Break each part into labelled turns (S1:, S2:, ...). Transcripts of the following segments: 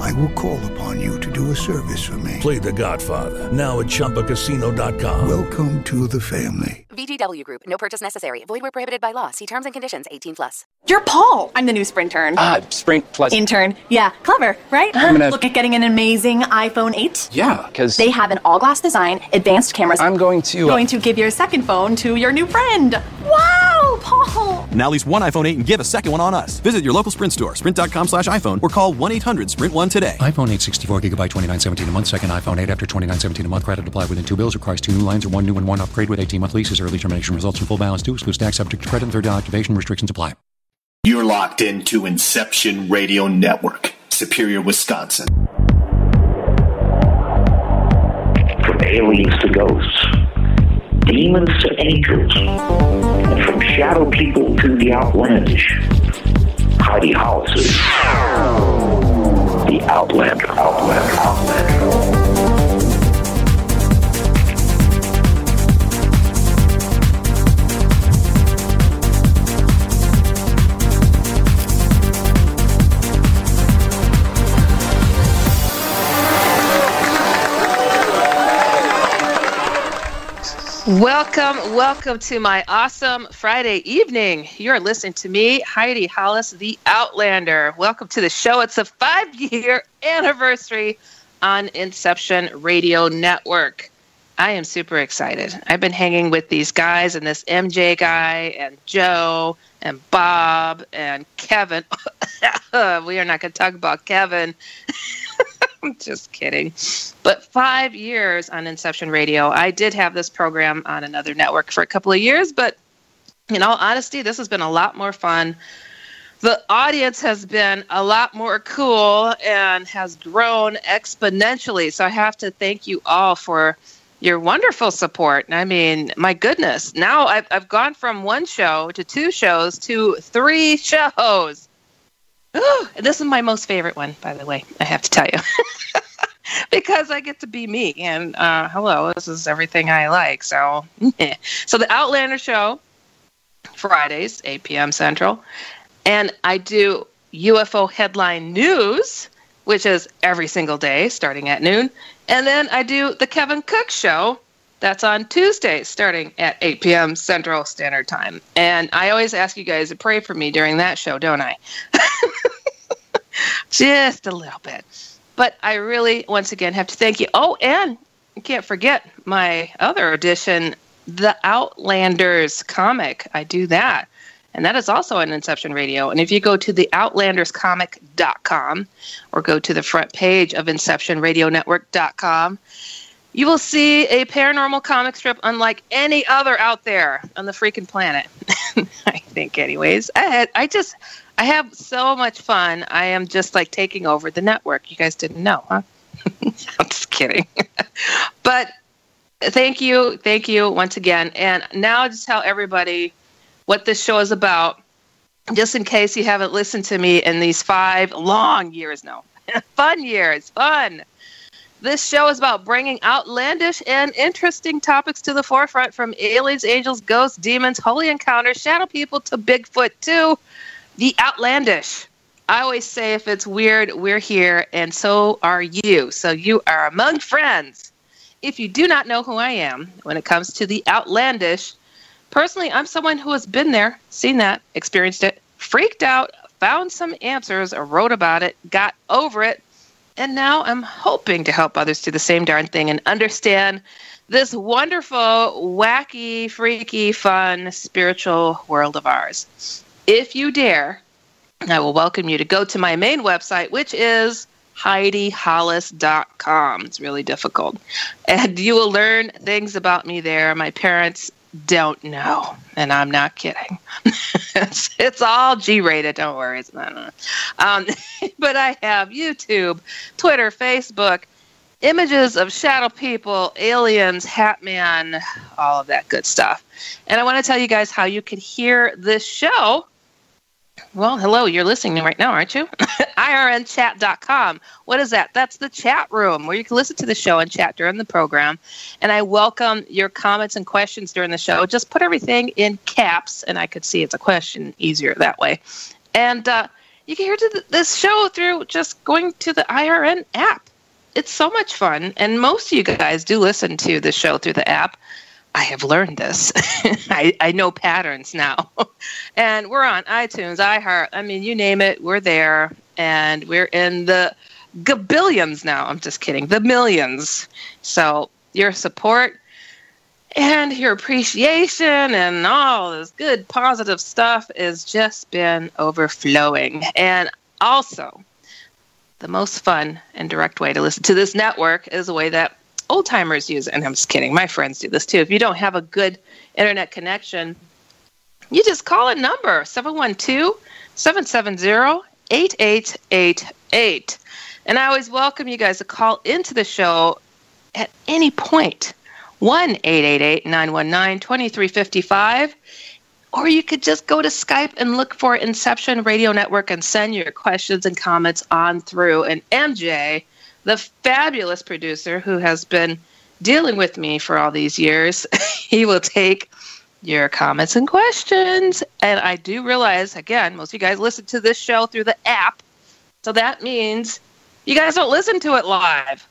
S1: I will call upon you to do a service for me.
S2: Play The Godfather now at ChumbaCasino.com.
S1: Welcome to the family.
S3: VGW Group. No purchase necessary. Void where prohibited by law. See terms and conditions. 18 plus.
S4: You're Paul. I'm the new Sprintern.
S5: Ah, Sprint Plus.
S4: Intern. Yeah, clever, right?
S5: I'm gonna-
S4: Look at getting an amazing iPhone 8.
S5: yeah, because
S4: They have an all-glass design, advanced cameras.
S5: I'm going to. uh,
S4: going to give your second phone to your new friend. Wow, Paul.
S6: Now lease one iPhone 8 and give a second one on us. Visit your local Sprint store, sprint.com slash iPhone, or call 1-800-SPRINT1 today.
S7: iPhone 8 64 gigabyte 2917 a month. Second iPhone 8 after 2917 a month. Credit applied within two bills. Requires two new lines or one new and one upgrade with 18 month leases. Early termination results in full balance due. Excludes tax subject to credit and third down activation restrictions apply.
S8: You're locked into Inception Radio Network, Superior, Wisconsin.
S9: From aliens to ghosts, demons to angels, and from shadow people to the outlandish. Heidi Hollis is the Outlander, Outlander, Outlander.
S10: Welcome, welcome to my awesome Friday evening. You're listening to me, Heidi Hollis, the Outlander. Welcome to the show. It's a five year anniversary on Inception Radio Network. I am super excited. I've been hanging with these guys and this MJ guy and Joe and Bob and Kevin. we are not going to talk about Kevin. I'm just kidding. But five years on Inception Radio. I did have this program on another network for a couple of years, but in all honesty, this has been a lot more fun. The audience has been a lot more cool and has grown exponentially. So I have to thank you all for your wonderful support. I mean, my goodness. Now I've, I've gone from one show to two shows to three shows. This is my most favorite one, by the way, I have to tell you. because I get to be me. And uh, hello, this is everything I like. So, so the Outlander show, Fridays, 8 p.m. Central. And I do UFO headline news, which is every single day starting at noon. And then I do the Kevin Cook show. That's on Tuesdays starting at 8 p.m. Central Standard Time. And I always ask you guys to pray for me during that show, don't I? Just a little bit. But I really, once again, have to thank you. Oh, and I can't forget my other edition, The Outlanders comic. I do that. And that is also on Inception Radio. And if you go to the outlanderscomic.com or go to the front page of inceptionradionetwork.com, you will see a paranormal comic strip unlike any other out there on the freaking planet. I think, anyways. I had, I just, I have so much fun. I am just like taking over the network. You guys didn't know, huh? I'm just kidding. but thank you, thank you once again. And now just tell everybody what this show is about, just in case you haven't listened to me in these five long years now. fun years, fun. This show is about bringing outlandish and interesting topics to the forefront from aliens, angels, ghosts, demons, holy encounters, shadow people to Bigfoot to the outlandish. I always say if it's weird, we're here, and so are you. So you are among friends. If you do not know who I am when it comes to the outlandish, personally, I'm someone who has been there, seen that, experienced it, freaked out, found some answers, wrote about it, got over it, and now I'm hoping to help others do the same darn thing and understand this wonderful, wacky, freaky, fun, spiritual world of ours. If you dare, I will welcome you to go to my main website, which is HeidiHollis.com. It's really difficult. And you will learn things about me there. My parents don't know, and I'm not kidding. it's, it's all G-rated. Don't worry, it's not. Um, but I have YouTube, Twitter, Facebook, images of shadow people, aliens, Hat Man, all of that good stuff. And I want to tell you guys how you can hear this show. Well, hello, you're listening right now, aren't you? IRNchat.com. What is that? That's the chat room where you can listen to the show and chat during the program. And I welcome your comments and questions during the show. Just put everything in caps, and I could see it's a question easier that way. And uh, you can hear this show through just going to the IRN app it's so much fun, and most of you guys do listen to the show through the app. I have learned this. I, I know patterns now. and we're on iTunes, iHeart. I mean, you name it, we're there. And we're in the gabillions now. I'm just kidding. The millions. So your support and your appreciation and all this good positive stuff has just been overflowing. And also, the most fun and direct way to listen to this network is the way that old timers use. And I'm just kidding. My friends do this too. If you don't have a good internet connection, you just call a number 712 770 8888. And I always welcome you guys to call into the show at any point. 1 888 919 2355 or you could just go to Skype and look for Inception Radio Network and send your questions and comments on through. And MJ, the fabulous producer who has been dealing with me for all these years, he will take your comments and questions. And I do realize, again, most of you guys listen to this show through the app. So that means you guys don't listen to it live.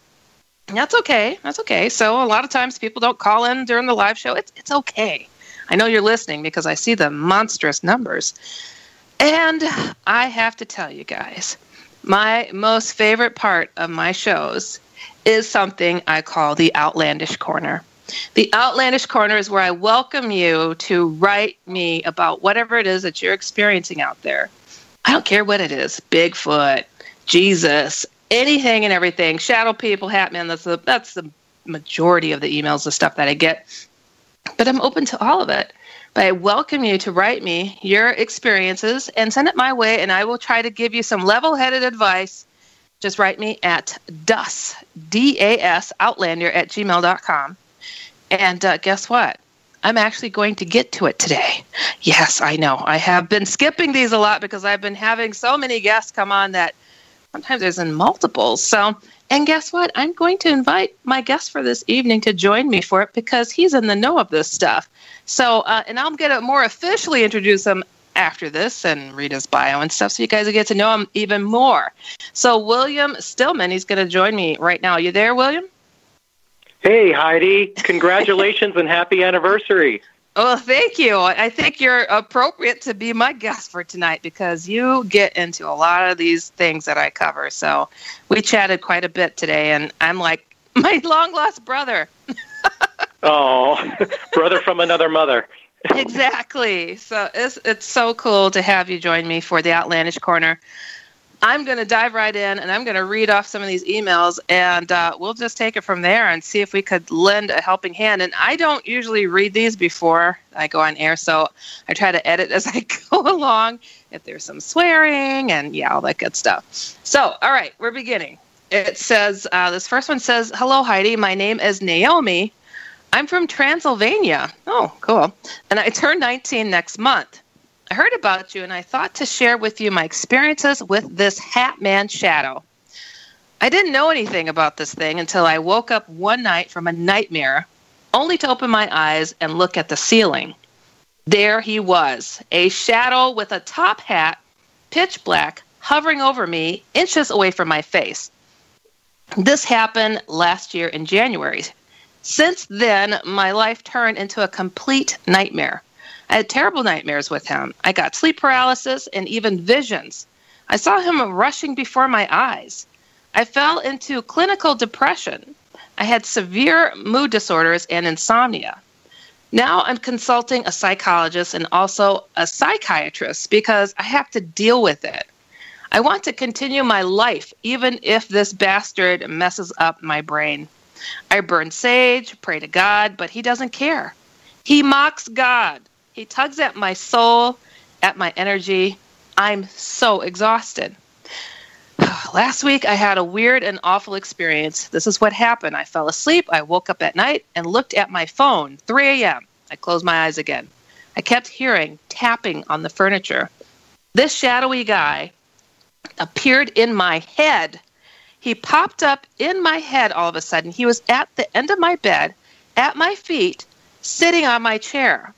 S10: That's okay. That's okay. So a lot of times people don't call in during the live show. It's it's okay. I know you're listening because I see the monstrous numbers. And I have to tell you guys, my most favorite part of my shows is something I call the Outlandish Corner. The Outlandish Corner is where I welcome you to write me about whatever it is that you're experiencing out there. I don't care what it is Bigfoot, Jesus, anything and everything, shadow people, Hatman. That's the, that's the majority of the emails, the stuff that I get but I'm open to all of it. But I welcome you to write me your experiences and send it my way, and I will try to give you some level headed advice. Just write me at DAS, D A S, Outlander at gmail.com. And uh, guess what? I'm actually going to get to it today. Yes, I know. I have been skipping these a lot because I've been having so many guests come on that sometimes there's in multiples. So and guess what? I'm going to invite my guest for this evening to join me for it because he's in the know of this stuff. So, uh, and I'm going to more officially introduce him after this and read his bio and stuff so you guys will get to know him even more. So, William Stillman, he's going to join me right now. Are you there, William?
S5: Hey, Heidi. Congratulations and happy anniversary.
S10: Well, thank you. I think you're appropriate to be my guest for tonight because you get into a lot of these things that I cover. So we chatted quite a bit today, and I'm like my long lost brother.
S5: oh, brother from another mother.
S10: exactly. So it's it's so cool to have you join me for the Outlandish Corner. I'm going to dive right in and I'm going to read off some of these emails and uh, we'll just take it from there and see if we could lend a helping hand. And I don't usually read these before I go on air, so I try to edit as I go along if there's some swearing and yeah, all that good stuff. So, all right, we're beginning. It says, uh, this first one says, Hello, Heidi. My name is Naomi. I'm from Transylvania. Oh, cool. And I turn 19 next month. I heard about you and I thought to share with you my experiences with this Hat Man shadow. I didn't know anything about this thing until I woke up one night from a nightmare, only to open my eyes and look at the ceiling. There he was, a shadow with a top hat, pitch black, hovering over me, inches away from my face. This happened last year in January. Since then, my life turned into a complete nightmare. I had terrible nightmares with him. I got sleep paralysis and even visions. I saw him rushing before my eyes. I fell into clinical depression. I had severe mood disorders and insomnia. Now I'm consulting a psychologist and also a psychiatrist because I have to deal with it. I want to continue my life even if this bastard messes up my brain. I burn sage, pray to God, but he doesn't care. He mocks God. He tugs at my soul, at my energy. I'm so exhausted. last week I had a weird and awful experience. This is what happened. I fell asleep. I woke up at night and looked at my phone. 3 a.m. I closed my eyes again. I kept hearing tapping on the furniture. This shadowy guy appeared in my head. He popped up in my head all of a sudden. He was at the end of my bed, at my feet, sitting on my chair.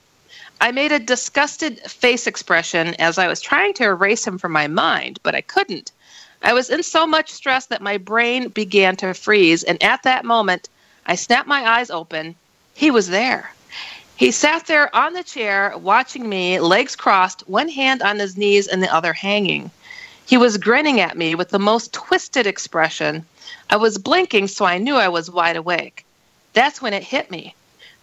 S10: I made a disgusted face expression as I was trying to erase him from my mind, but I couldn't. I was in so much stress that my brain began to freeze, and at that moment, I snapped my eyes open. He was there. He sat there on the chair, watching me, legs crossed, one hand on his knees and the other hanging. He was grinning at me with the most twisted expression. I was blinking, so I knew I was wide awake. That's when it hit me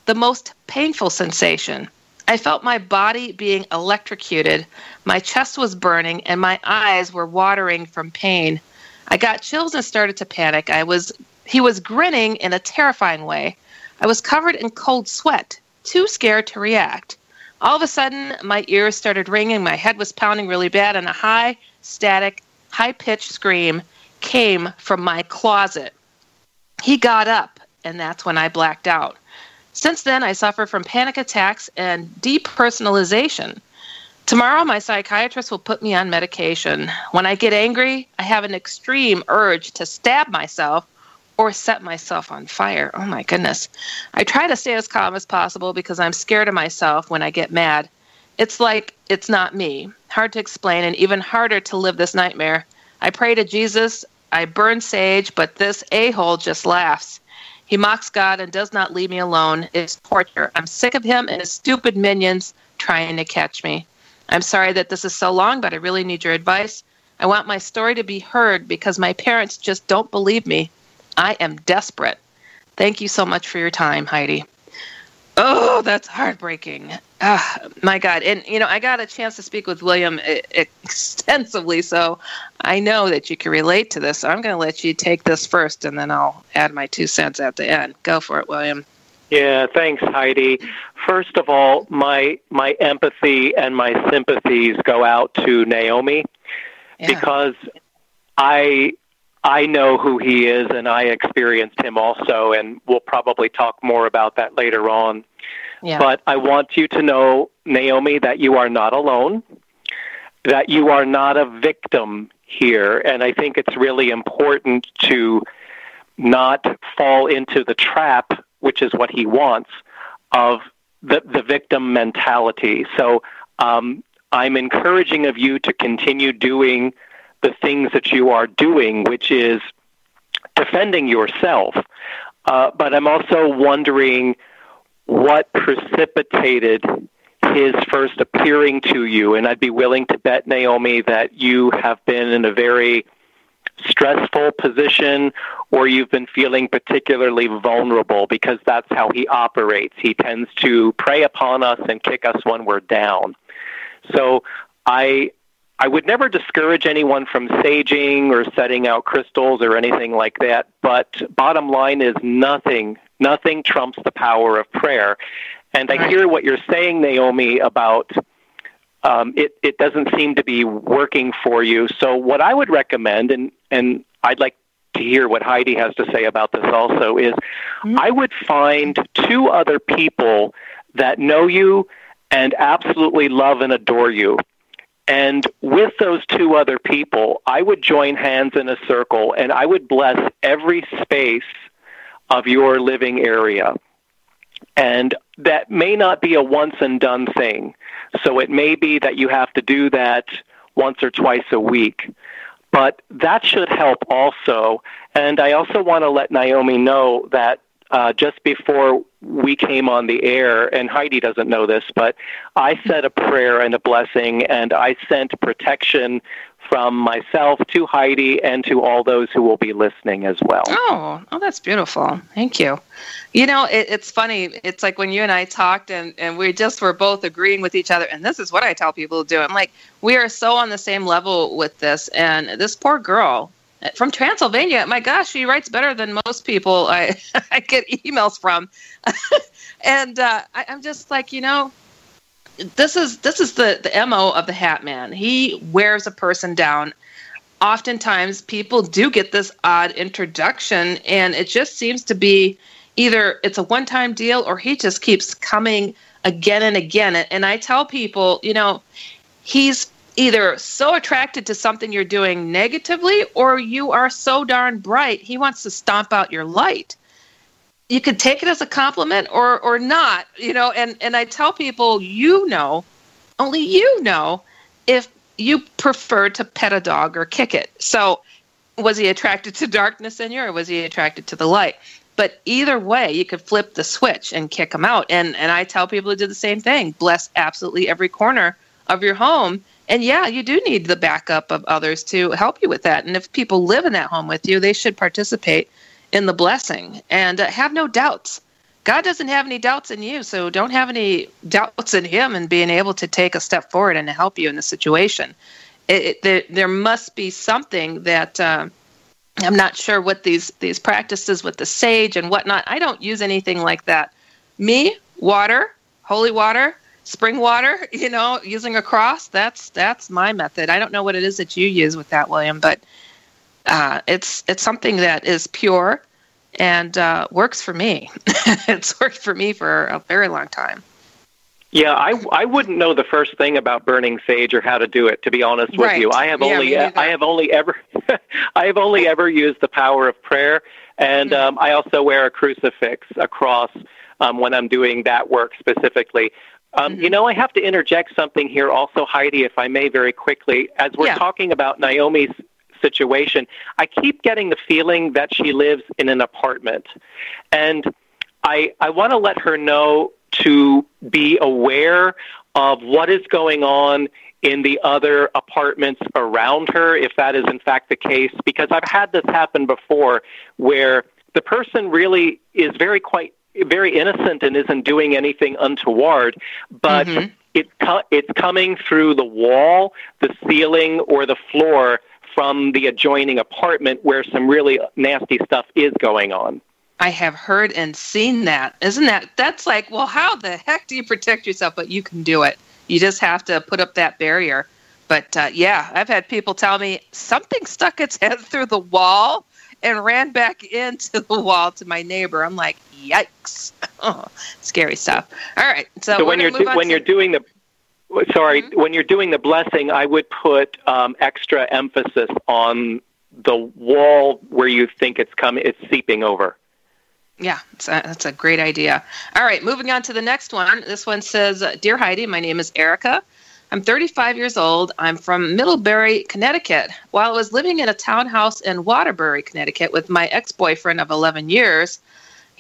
S10: the most painful sensation. I felt my body being electrocuted. My chest was burning and my eyes were watering from pain. I got chills and started to panic. I was he was grinning in a terrifying way. I was covered in cold sweat, too scared to react. All of a sudden, my ears started ringing, my head was pounding really bad, and a high, static, high pitched scream came from my closet. He got up, and that's when I blacked out. Since then, I suffer from panic attacks and depersonalization. Tomorrow, my psychiatrist will put me on medication. When I get angry, I have an extreme urge to stab myself or set myself on fire. Oh my goodness. I try to stay as calm as possible because I'm scared of myself when I get mad. It's like it's not me. Hard to explain and even harder to live this nightmare. I pray to Jesus, I burn sage, but this a hole just laughs. He mocks God and does not leave me alone. It's torture. I'm sick of him and his stupid minions trying to catch me. I'm sorry that this is so long, but I really need your advice. I want my story to be heard because my parents just don't believe me. I am desperate. Thank you so much for your time, Heidi. Oh, that's heartbreaking. Ah, my God. And, you know, I got a chance to speak with William extensively, so I know that you can relate to this. So I'm going to let you take this first, and then I'll add my two cents at the end. Go for it, William.
S5: Yeah, thanks, Heidi. First of all, my my empathy and my sympathies go out to Naomi
S10: Yeah.
S5: because I I know who he is and I experienced him also and we'll probably talk more about that later on. But I want you to know, Naomi, that you are not alone, that you are not a victim here. And I think it's really important to not fall into the trap, which is what he wants, of the, the victim mentality. So um, I'm encouraging of you to continue doing the things that you are doing, which is defending yourself. Uh, but I'm also wondering what precipitated his first appearing to you. And I'd be willing to bet, Naomi, that you have been in a very stressful position or you've been feeling particularly vulnerable because that's how he operates. He tends to prey upon us and kick us when we're down. So I I would never discourage anyone from saging or setting out crystals or anything like that, but bottom line is nothing nothing trumps the power of prayer. And I hear what you're saying, Naomi, about um, it, it doesn't seem to be working for you. So, what I would recommend, and, and I'd like to hear what Heidi has to say about this also, is I would find two other people that know you and absolutely love and adore you. And with those two other people, I would join hands in a circle and I would bless every space of your living area. And that may not be a once and done thing. So it may be that you have to do that once or twice a week. But that should help also. And I also want to let Naomi know that uh, just before we came on the air, and Heidi doesn't know this, but I said a prayer and a blessing, and I sent protection from myself to Heidi and to all those who will be listening as well.
S10: Oh, oh, that's beautiful. Thank you. You know, it, it's funny. It's like when you and I talked, and, and we just were both agreeing with each other. And this is what I tell people to do. I'm like, we are so on the same level with this. And this poor girl from Transylvania, my gosh, she writes better than most people I, I get emails from. and uh, I, I'm just like, you know, this is this is the the mo of the hat man he wears a person down oftentimes people do get this odd introduction, and it just seems to be either it's a one time deal or he just keeps coming again and again. And I tell people, you know, he's either so attracted to something you're doing negatively or you are so darn bright, he wants to stomp out your light. You could take it as a compliment or or not, you know, and and I tell people, you know, only you know if you prefer to pet a dog or kick it. So was he attracted to darkness in you or was he attracted to the light? But either way, you could flip the switch and kick him out. And and I tell people to do the same thing. Bless absolutely every corner of your home. And yeah, you do need the backup of others to help you with that. And if people live in that home with you, they should participate in the blessing and uh, have no doubts. God doesn't have any doubts in you, so don't have any doubts in Him and being able to take a step forward and help you in the situation. It, it, there, there must be something that uh, I'm not sure what these these practices with the sage and whatnot. I don't use anything like that. Me, water, holy water, spring water. You know, using a cross. That's that's my method. I don't know what it is that you use with that, William, but uh, it's it's something that is pure and uh, works for me. it's worked for me for a very long time.
S5: Yeah, I I wouldn't know the first thing about burning sage or how to do it. To be honest with
S10: Right.
S5: you, I have
S10: Yeah,
S5: only. I have only ever I have only ever used the power of prayer, and
S10: Mm-hmm.
S5: um, I also wear a crucifix, a cross, um, when I'm doing that work specifically. Um,
S10: Mm-hmm.
S5: You know, I have to interject something here, also, Heidi, if I may, very quickly. As we're
S10: Yeah.
S5: talking about Naomi's situation, I keep getting the feeling that she lives in an apartment, and I I want to let her know to be aware of what is going on in the other apartments around her, if that is in fact the case, because I've had this happen before where the person really is very quite very innocent and isn't doing anything untoward, but
S10: Mhm.
S5: it co- it's coming through the wall, the ceiling, or the floor from the adjoining apartment where some really nasty stuff is going on.
S10: I have heard and seen that. Isn't that that's like, well, how the heck do you protect yourself? But you can do it. You just have to put up that barrier. But uh, yeah, I've had people tell me something stuck its head through the wall and ran back into the wall to my neighbor. I'm like, yikes! Oh, scary stuff. All right, so,
S5: so when you're do- when
S10: to-
S5: you're doing the sorry
S10: Mm-hmm.
S5: when you're doing the blessing i would put um, extra emphasis on the wall where you think it's coming it's seeping over
S10: Yeah, that's a, that's a great idea. All right, moving on to the next one. This one says, "Dear Heidi, my name is Erica. I'm 35 years old. I'm from Middlebury, Connecticut. While I was living in a townhouse in Waterbury, Connecticut, with my ex-boyfriend of 11 years,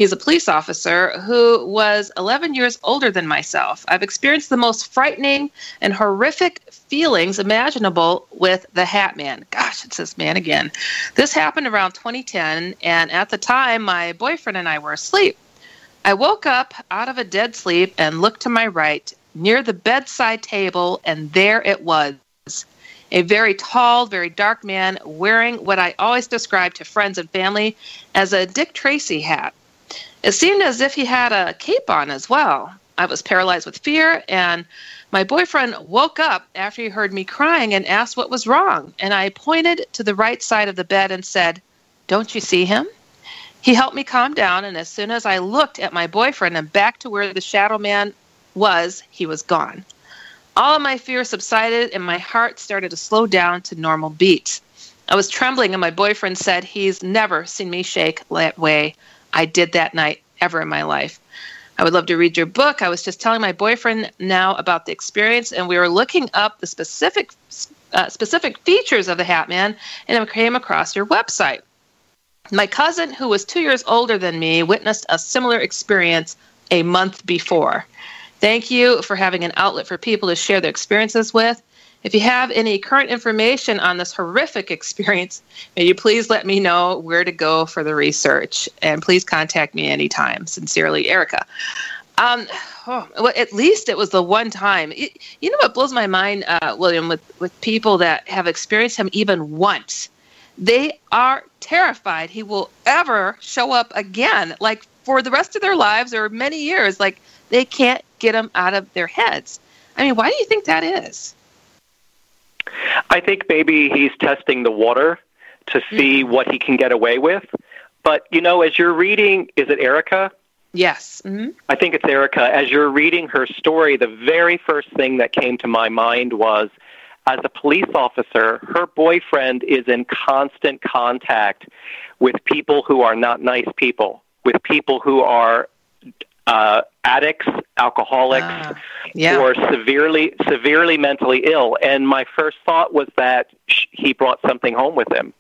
S10: he's a police officer who was 11 years older than myself. I've experienced the most frightening and horrific feelings imaginable with the Hat Man. Gosh, it's this man again. This happened around 2010, and at the time, my boyfriend and I were asleep. I woke up out of a dead sleep and looked to my right near the bedside table, and there it was. A very tall, very dark man wearing what I always describe to friends and family as a Dick Tracy hat. It seemed as if he had a cape on as well. I was paralyzed with fear, and my boyfriend woke up after he heard me crying and asked what was wrong. And I pointed to the right side of the bed and said, Don't you see him? He helped me calm down, and as soon as I looked at my boyfriend and back to where the shadow man was, he was gone. All of my fear subsided, and my heart started to slow down to normal beats. I was trembling, and my boyfriend said he's never seen me shake that way I did that night ever in my life. I would love to read your book. I was just telling my boyfriend now about the experience, and we were looking up the specific uh, specific features of the Hat Man, and I came across your website. My cousin, who was two years older than me, witnessed a similar experience a month before. Thank you for having an outlet for people to share their experiences with. If you have any current information on this horrific experience, may you please let me know where to go for the research. And please contact me anytime. Sincerely, Erica. Um, oh, well, at least it was the one time. It, you know what blows my mind, uh, William, with, with people that have experienced him even once? They are terrified he will ever show up again, like for the rest of their lives or many years. Like they can't get him out of their heads. I mean, why do you think that is?
S5: I think maybe he's testing the water to see
S10: Mm-hmm.
S5: what he can get away with. But you know, as you're reading, is it Erica?
S10: Yes. hmm
S5: I think it's Erica. As you're reading her story, the very first thing that came to my mind was as a police officer, her boyfriend is in constant contact with people who are not nice people, with people who are uh, addicts, alcoholics,
S10: Ah, yeah.
S5: or severely severely mentally ill. And my first thought was that sh- he brought something home with him.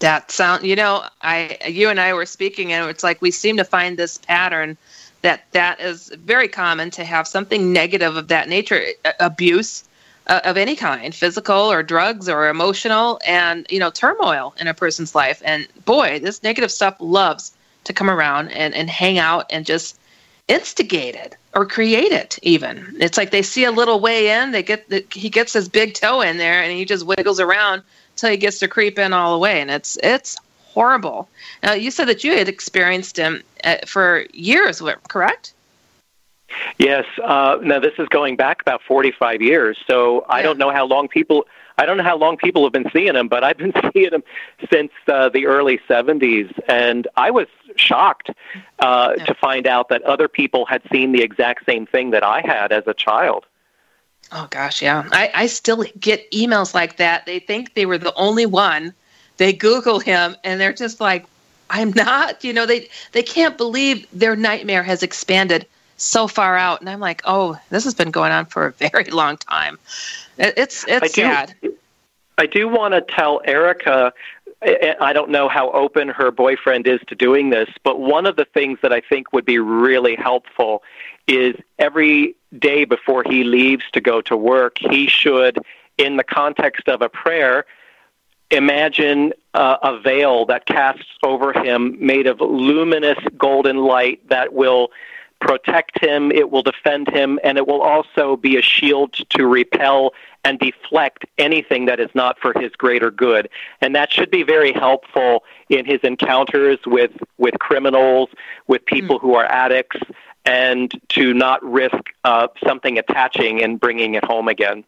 S10: That sound, you know, I, you and I were speaking, and it's like we seem to find this pattern that that is very common to have something negative of that nature, abuse uh, of any kind, physical or drugs or emotional, and you know, turmoil in a person's life. And boy, this negative stuff loves to come around and and hang out and just instigate it or create it. Even it's like they see a little way in, they get the, he gets his big toe in there, and he just wiggles around till he gets to creep in all the way, and it's it's horrible. Now, you said that you had experienced him uh, for years, correct?
S5: Yes. Uh, now this is going back about 45 years, so I don't know how long people. I don't know how long people have been seeing him, but I've been seeing him since uh, the early 70s, and I was shocked uh, to find out that other people had seen the exact same thing that I had as a child.
S10: Oh gosh, yeah. I, I still get emails like that. They think they were the only one. They Google him and they're just like, I'm not. You know, they they can't believe their nightmare has expanded so far out. And I'm like, oh, this has been going on for a very long time. It, it's it's
S5: I do-
S10: sad.
S5: I do want to tell Erica. I don't know how open her boyfriend is to doing this, but one of the things that I think would be really helpful is every day before he leaves to go to work, he should, in the context of a prayer, imagine uh, a veil that casts over him made of luminous golden light that will protect him, it will defend him, and it will also be a shield to repel and deflect anything that is not for his greater good. And that should be very helpful in his encounters with, with criminals, with people who are addicts, and to not risk uh, something attaching and bringing it home again.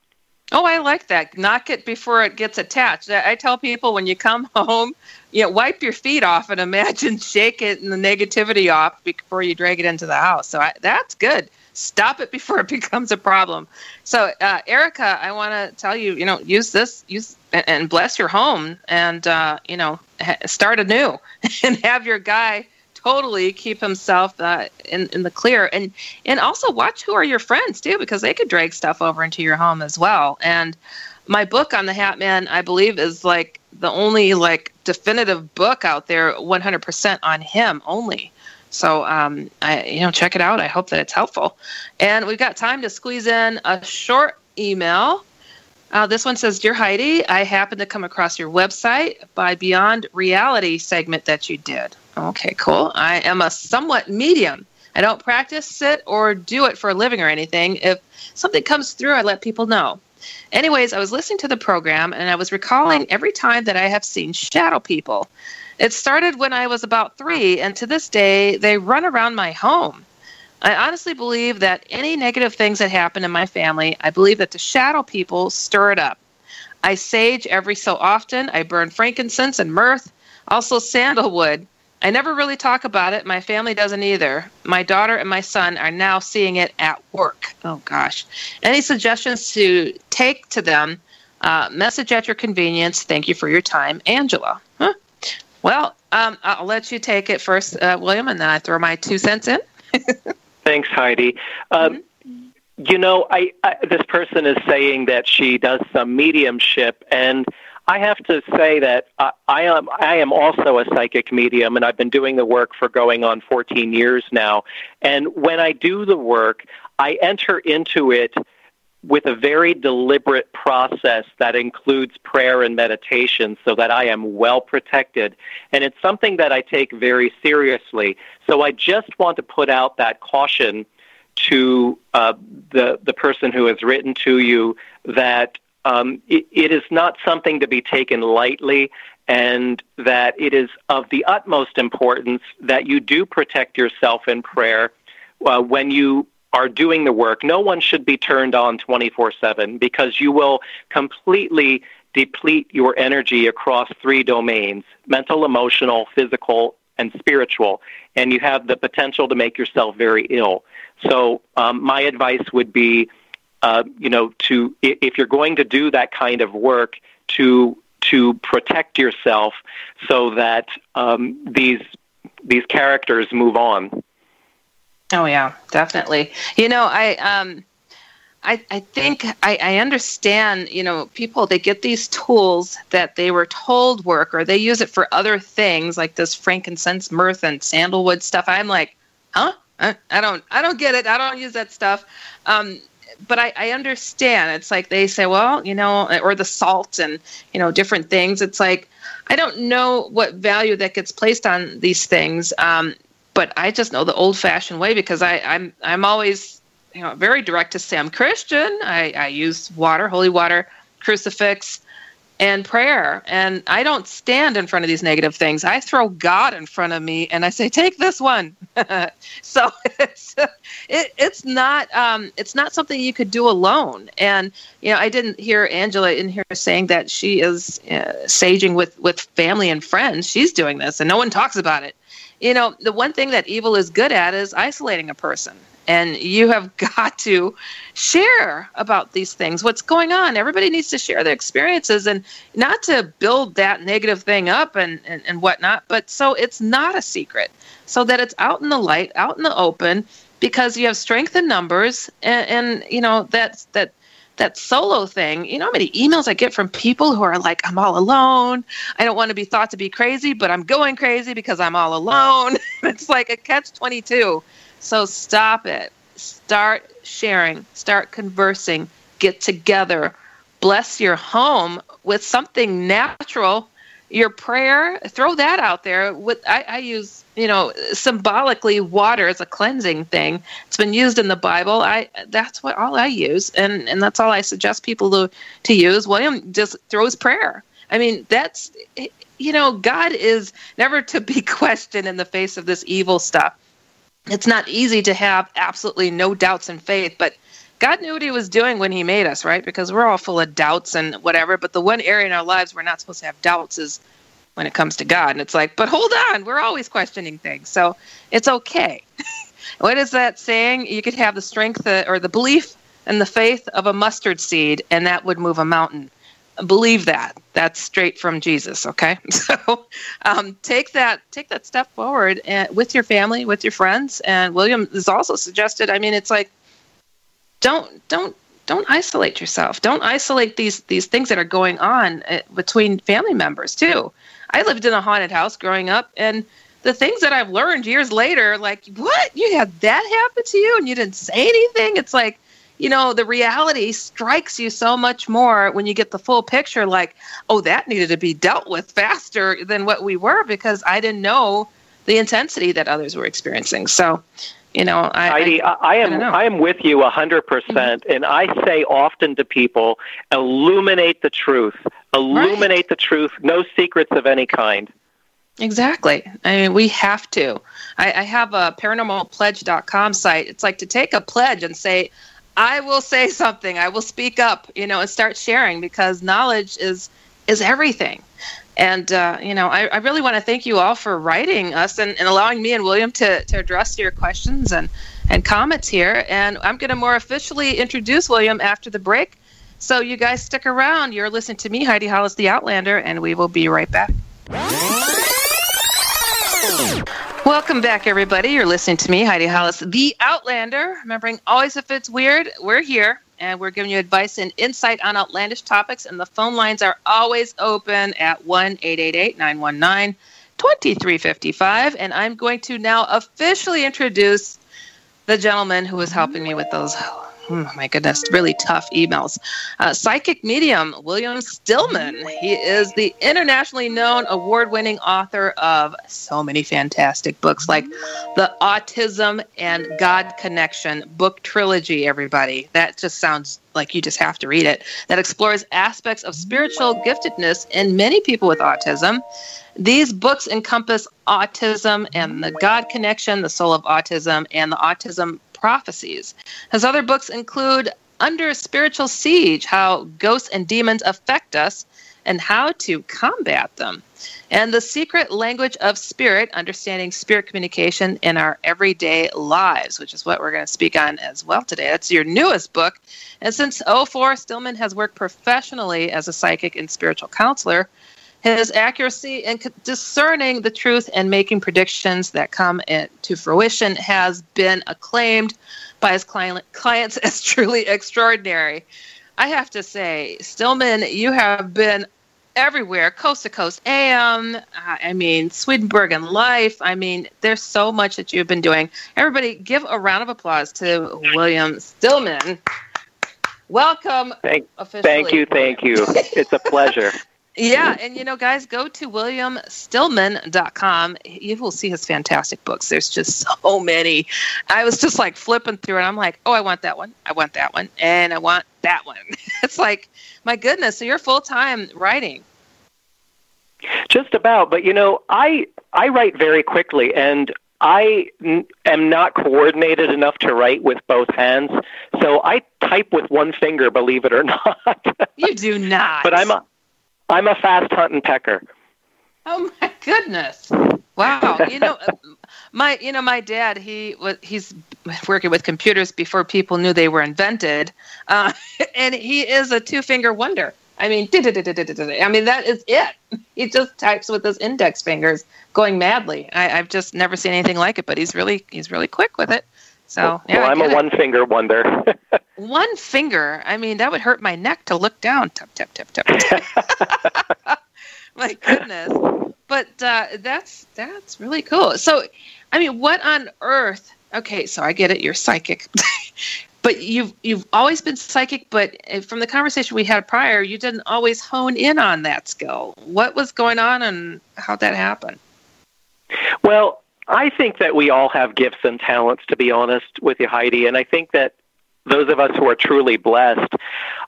S10: Oh, I like that. Knock it before it gets attached. I tell people when you come home, you know, wipe your feet off and imagine shake it and the negativity off before you drag it into the house. So I, that's good. Stop it before it becomes a problem. So, uh, Erica, I want to tell you, you know, use this, use and, and bless your home, and uh, you know, start anew, and have your guy totally keep himself uh, in in the clear, and and also watch who are your friends too, because they could drag stuff over into your home as well. And my book on the Hat Man, I believe, is like the only like definitive book out there, 100% on him only. So, um, I you know, check it out. I hope that it's helpful. And we've got time to squeeze in a short email. Uh, this one says, "Dear Heidi, I happened to come across your website by Beyond Reality segment that you did. Okay, cool. I am a somewhat medium. I don't practice it or do it for a living or anything. If something comes through, I let people know. Anyways, I was listening to the program and I was recalling every time that I have seen shadow people. It started when I was about three, and to this day, they run around my home. I honestly believe that any negative things that happen in my family, I believe that the shadow people stir it up. I sage every so often. I burn frankincense and myrrh, also sandalwood. I never really talk about it. My family doesn't either. My daughter and my son are now seeing it at work. Oh, gosh. Any suggestions to take to them? Uh, message at your convenience. Thank you for your time, Angela. Huh? Well, um, I'll let you take it first, uh, William, and then I throw my two cents in.
S5: Thanks, Heidi. Um, You know, I, I this person is saying that she does some mediumship, and I have to say that I, I am I am also a psychic medium, and I've been doing the work for going on 14 years now. And when I do the work, I enter into it with a very deliberate process that includes prayer and meditation so that I am well protected. And it's something that I take very seriously. So I just want to put out that caution to uh, the, the person who has written to you that um, it, it is not something to be taken lightly and that it is of the utmost importance that you do protect yourself in prayer uh, when you are doing the work, no one should be turned on 24 7 because you will completely deplete your energy across three domains mental, emotional, physical, and spiritual. And you have the potential to make yourself very ill. So, um, my advice would be uh, you know, to if you're going to do that kind of work, to to protect yourself so that um, these these characters move on.
S10: Oh yeah, definitely. You know, I um, I I think I, I understand. You know, people they get these tools that they were told work, or they use it for other things like this frankincense, myrrh, and sandalwood stuff. I'm like, huh? I, I don't I don't get it. I don't use that stuff. Um, but I, I understand. It's like they say, well, you know, or the salt and you know different things. It's like I don't know what value that gets placed on these things, um, but I just know the old-fashioned way because I, I'm I'm always you know very direct to say I'm Christian. I, I use water, holy water, crucifix, and prayer. And I don't stand in front of these negative things. I throw God in front of me and I say, "Take this one." so it's it, it's not um, it's not something you could do alone. And you know, I didn't hear Angela in here saying that she is uh, saging with with family and friends. She's doing this, and no one talks about it. You know, the one thing that evil is good at is isolating a person. And you have got to share about these things. What's going on? Everybody needs to share their experiences and not to build that negative thing up and, and, and whatnot but so it's not a secret. So that it's out in the light out in the open because you have strength in numbers and, and you know that's that that solo thing, you know how many emails I get from people who are like, I'm all alone. I don't want to be thought to be crazy, but I'm going crazy because I'm all alone. it's like a catch 22. So stop it. Start sharing, start conversing, get together, bless your home with something natural. Your prayer, throw that out there. With I, I use, you know, symbolically water as a cleansing thing. It's been used in the Bible. I that's what all I use, and and that's all I suggest people to to use. William just throws prayer. I mean, that's you know, God is never to be questioned in the face of this evil stuff it's not easy to have absolutely no doubts in faith, but God knew what He was doing when He made us, right? Because we're all full of doubts and whatever. But the one area in our lives we're not supposed to have doubts is when it comes to God. And it's like, but hold on, we're always questioning things. So it's okay. what is that saying? You could have the strength uh, or the belief and the faith of a mustard seed, and that would move a mountain believe that that's straight from jesus okay so um, take that take that step forward and, with your family with your friends and william has also suggested i mean it's like don't don't don't isolate yourself. Don't isolate these these things that are going on uh, between family members too. I lived in a haunted house growing up and the things that i've learned years later like what? You had that happen to you and you didn't say anything? It's like you know, the reality strikes you so much more when you get the full picture like, oh, that needed to be dealt with faster than what we were because I didn't know the intensity that others were experiencing. So, you know, I,
S5: Heidi, I, I am I, I, am with you a hundred percent, mm-hmm. and I say often to people, illuminate the truth, illuminate right. the truth, no secrets of any kind.
S10: Exactly. I mean, we have to. I, I have a paranormalpledge.com site. It's like to take a pledge and say, I will say something. I will speak up, you know, and start sharing because knowledge is is everything. And uh, you know, I, I really want to thank you all for writing us and, and allowing me and William to, to address your questions and, and comments here. And I'm going to more officially introduce William after the break. So you guys stick around. You're listening to me, Heidi Hollis, the Outlander, and we will be right back. Welcome back, everybody. You're listening to me, Heidi Hollis, the Outlander. Remembering, always if it's weird, we're here and we're giving you advice and insight on outlandish topics. And the phone lines are always open at 1 888 919 2355. And I'm going to now officially introduce the gentleman who is helping me with those oh my goodness, really tough emails. Uh, psychic medium William Stillman. He is the internationally known award winning author of so many fantastic books like the Autism and God Connection book trilogy, everybody. That just sounds like you just have to read it. That explores aspects of spiritual giftedness in many people with autism. These books encompass autism and the God connection, the soul of autism, and the autism Prophecies. His other books include Under a Spiritual Siege How Ghosts and Demons Affect Us and How to Combat Them. And The Secret Language of Spirit Understanding Spirit Communication in Our Everyday Lives, which is what we're going to speak on as well today. That's your newest book. And since 04, Stillman has worked professionally as a psychic and spiritual counselor. His accuracy in discerning the truth and making predictions that come to fruition has been acclaimed by his client, clients as truly extraordinary. I have to say, Stillman, you have been everywhere, coast to coast, AM. Uh, I mean, Swedenborg and Life. I mean, there's so much that you've been doing. Everybody, give a round of applause to William Stillman. Welcome.
S5: Thank, thank you, thank you. It's a pleasure.
S10: Yeah, and you know, guys, go to williamstillman.com. You will see his fantastic books. There's just so many. I was just like flipping through and I'm like, oh, I want that one. I want that one. And I want that one. it's like, my goodness. So you're full time writing.
S5: Just about. But you know, I I write very quickly and I n- am not coordinated enough to write with both hands, so I type with one finger. Believe it or not.
S10: you do not.
S5: But I'm a I'm a fast hunting pecker.
S10: Oh my goodness! Wow. You know, my you know my dad he was he's working with computers before people knew they were invented, uh, and he is a two finger wonder. I mean, I mean that is it. He just types with his index fingers, going madly. I, have just never seen anything like it. But he's really he's really quick with it. So yeah,
S5: well, I'm a one finger wonder.
S10: One finger. I mean, that would hurt my neck to look down. Tap tap tap tap. my goodness. But uh, that's that's really cool. So, I mean, what on earth? Okay, so I get it. You're psychic. but you've you've always been psychic but uh, from the conversation we had prior you didn't always hone in on that skill what was going on and how'd that happen?
S5: well i think that we all have gifts and talents to be honest with you heidi and i think that those of us who are truly blessed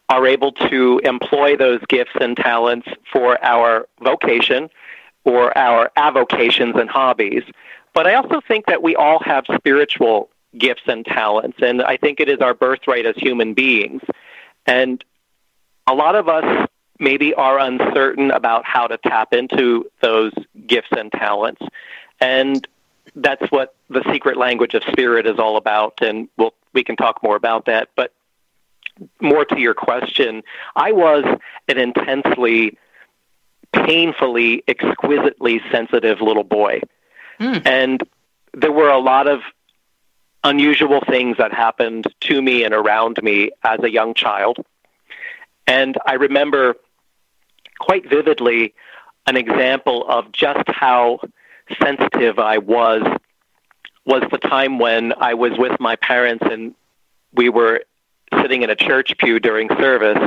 S5: are able to employ those gifts and talents for our vocation or our avocations and hobbies but i also think that we all have spiritual gifts and talents. And I think it is our birthright as human beings. And a lot of us maybe are uncertain about how to tap into those gifts and talents. And that's what the secret language of spirit is all about. And we'll, we can talk more about that. But more to your question, I was an intensely, painfully, exquisitely sensitive little boy. Mm. And there were a lot of unusual things that happened to me and around me as a young child. And I remember quite vividly an example of just how sensitive I was was the time when I was with my parents and we were sitting in a church pew during service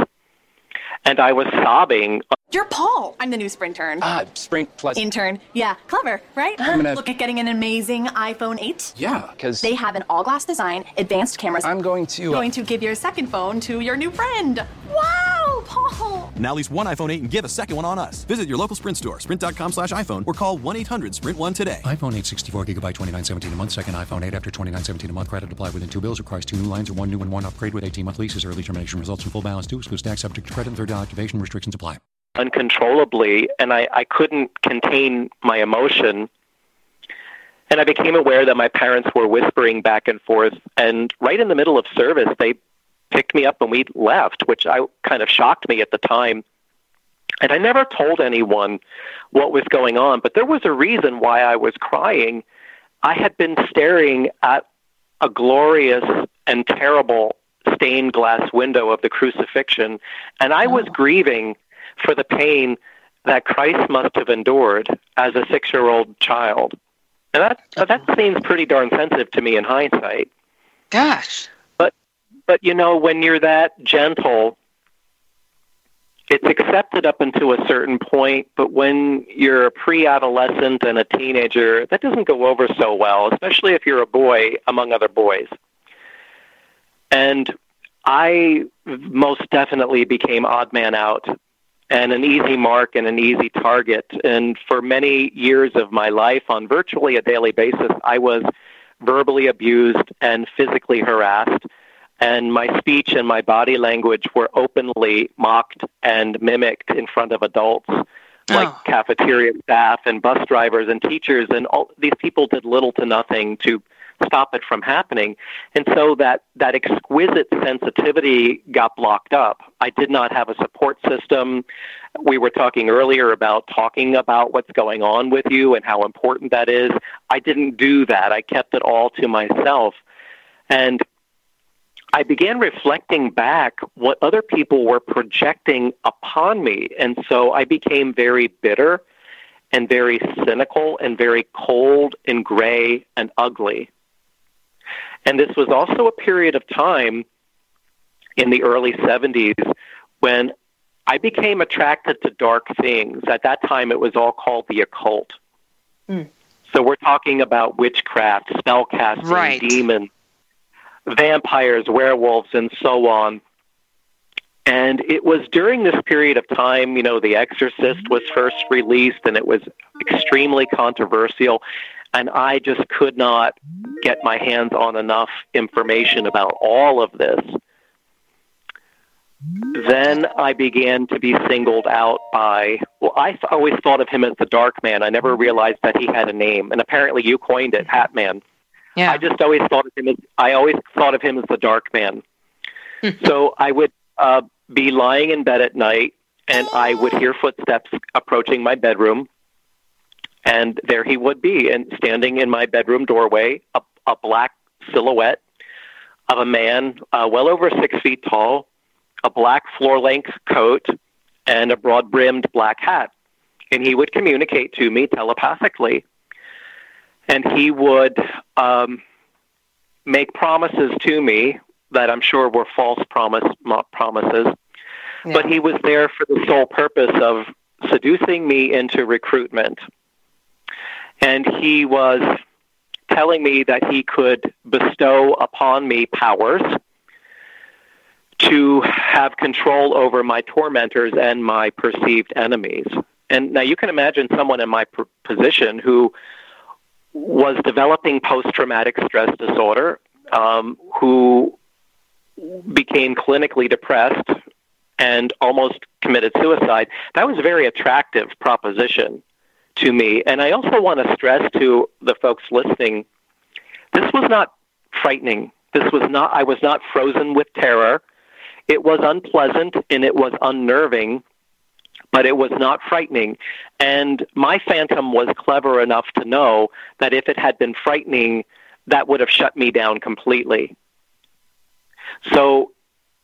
S5: and I was sobbing
S4: you're Paul. I'm the new Sprint intern.
S11: Ah, uh, Sprint plus
S4: intern. Yeah, clever, right? I'm gonna look at getting an amazing iPhone 8.
S11: Yeah, because
S4: they have an all-glass design, advanced cameras.
S11: I'm going to
S4: uh... going to give your second phone to your new friend. Wow, Paul!
S6: Now lease one iPhone 8 and give a second one on us. Visit your local Sprint store, sprint.com slash iPhone, or call 1-800-SPRINT1 today.
S7: iPhone 8, 64 gigabyte, 2917 a month. Second iPhone 8 after 2917 a month. Credit applied within two bills. Requires two new lines or one new and one upgrade with 18 month leases. Early termination results in full balance due. Excludes stack subject to credit and third activation restrictions apply
S5: uncontrollably, and I, I couldn't contain my emotion. And I became aware that my parents were whispering back and forth. And right in the middle of service, they picked me up and we left, which I kind of shocked me at the time. And I never told anyone what was going on, but there was a reason why I was crying. I had been staring at a glorious and terrible stained glass window of the crucifixion, and I was oh. grieving for the pain that Christ must have endured as a six year old child. And that that seems pretty darn sensitive to me in hindsight.
S10: Gosh.
S5: But you know, when you're that gentle, it's accepted up until a certain point, but when you're a pre adolescent and a teenager, that doesn't go over so well, especially if you're a boy among other boys. And I most definitely became odd man out and an easy mark and an easy target. And for many years of my life, on virtually a daily basis, I was verbally abused and physically harassed. And my speech and my body language were openly mocked and mimicked in front of adults like
S10: Oh.
S5: cafeteria staff and bus drivers and teachers and all these people did little to nothing to stop it from happening. And so that that exquisite sensitivity got blocked up. I did not have a support system. We were talking earlier about talking about what's going on with you and how important that is. I didn't do that. I kept it all to myself. And I began reflecting back what other people were projecting upon me. And so I became very bitter and very cynical and very cold and gray and ugly. And this was also a period of time in the early 70s when I became attracted to dark things. At that time, it was all called the occult.
S10: Mm.
S5: So we're talking about witchcraft, spellcasting,
S10: Right.
S5: demons, vampires, werewolves, and so on. And it was during this period of time, you know, The Exorcist was first released and it was extremely controversial. And I just could not get my hands on enough information about all of this. Then I began to be singled out by, well, I always thought of him as the Dark Man. I never realized that he had a name. And apparently you coined it, Hat Man.
S10: Yeah.
S5: I just always thought of him as I always thought of him as the dark man. so I would uh, be lying in bed at night, and I would hear footsteps approaching my bedroom, and there he would be, and standing in my bedroom doorway, a, a black silhouette of a man, uh, well over six feet tall, a black floor-length coat, and a broad-brimmed black hat, and he would communicate to me telepathically and he would um, make promises to me that I'm sure were false promise promises. But he was there for the sole purpose of seducing me into recruitment. And he was telling me that he could bestow upon me powers to have control over my tormentors and my perceived enemies. And now you can imagine someone in my position who was developing post traumatic stress disorder, um, who became clinically depressed and almost committed suicide. That was a very attractive proposition to me. And I also want to stress to the folks listening this was not frightening. This was not, I was not frozen with terror. It was unpleasant and it was unnerving but it was not frightening. And my phantom was clever enough to know that if it had been frightening, that would have shut me down completely. So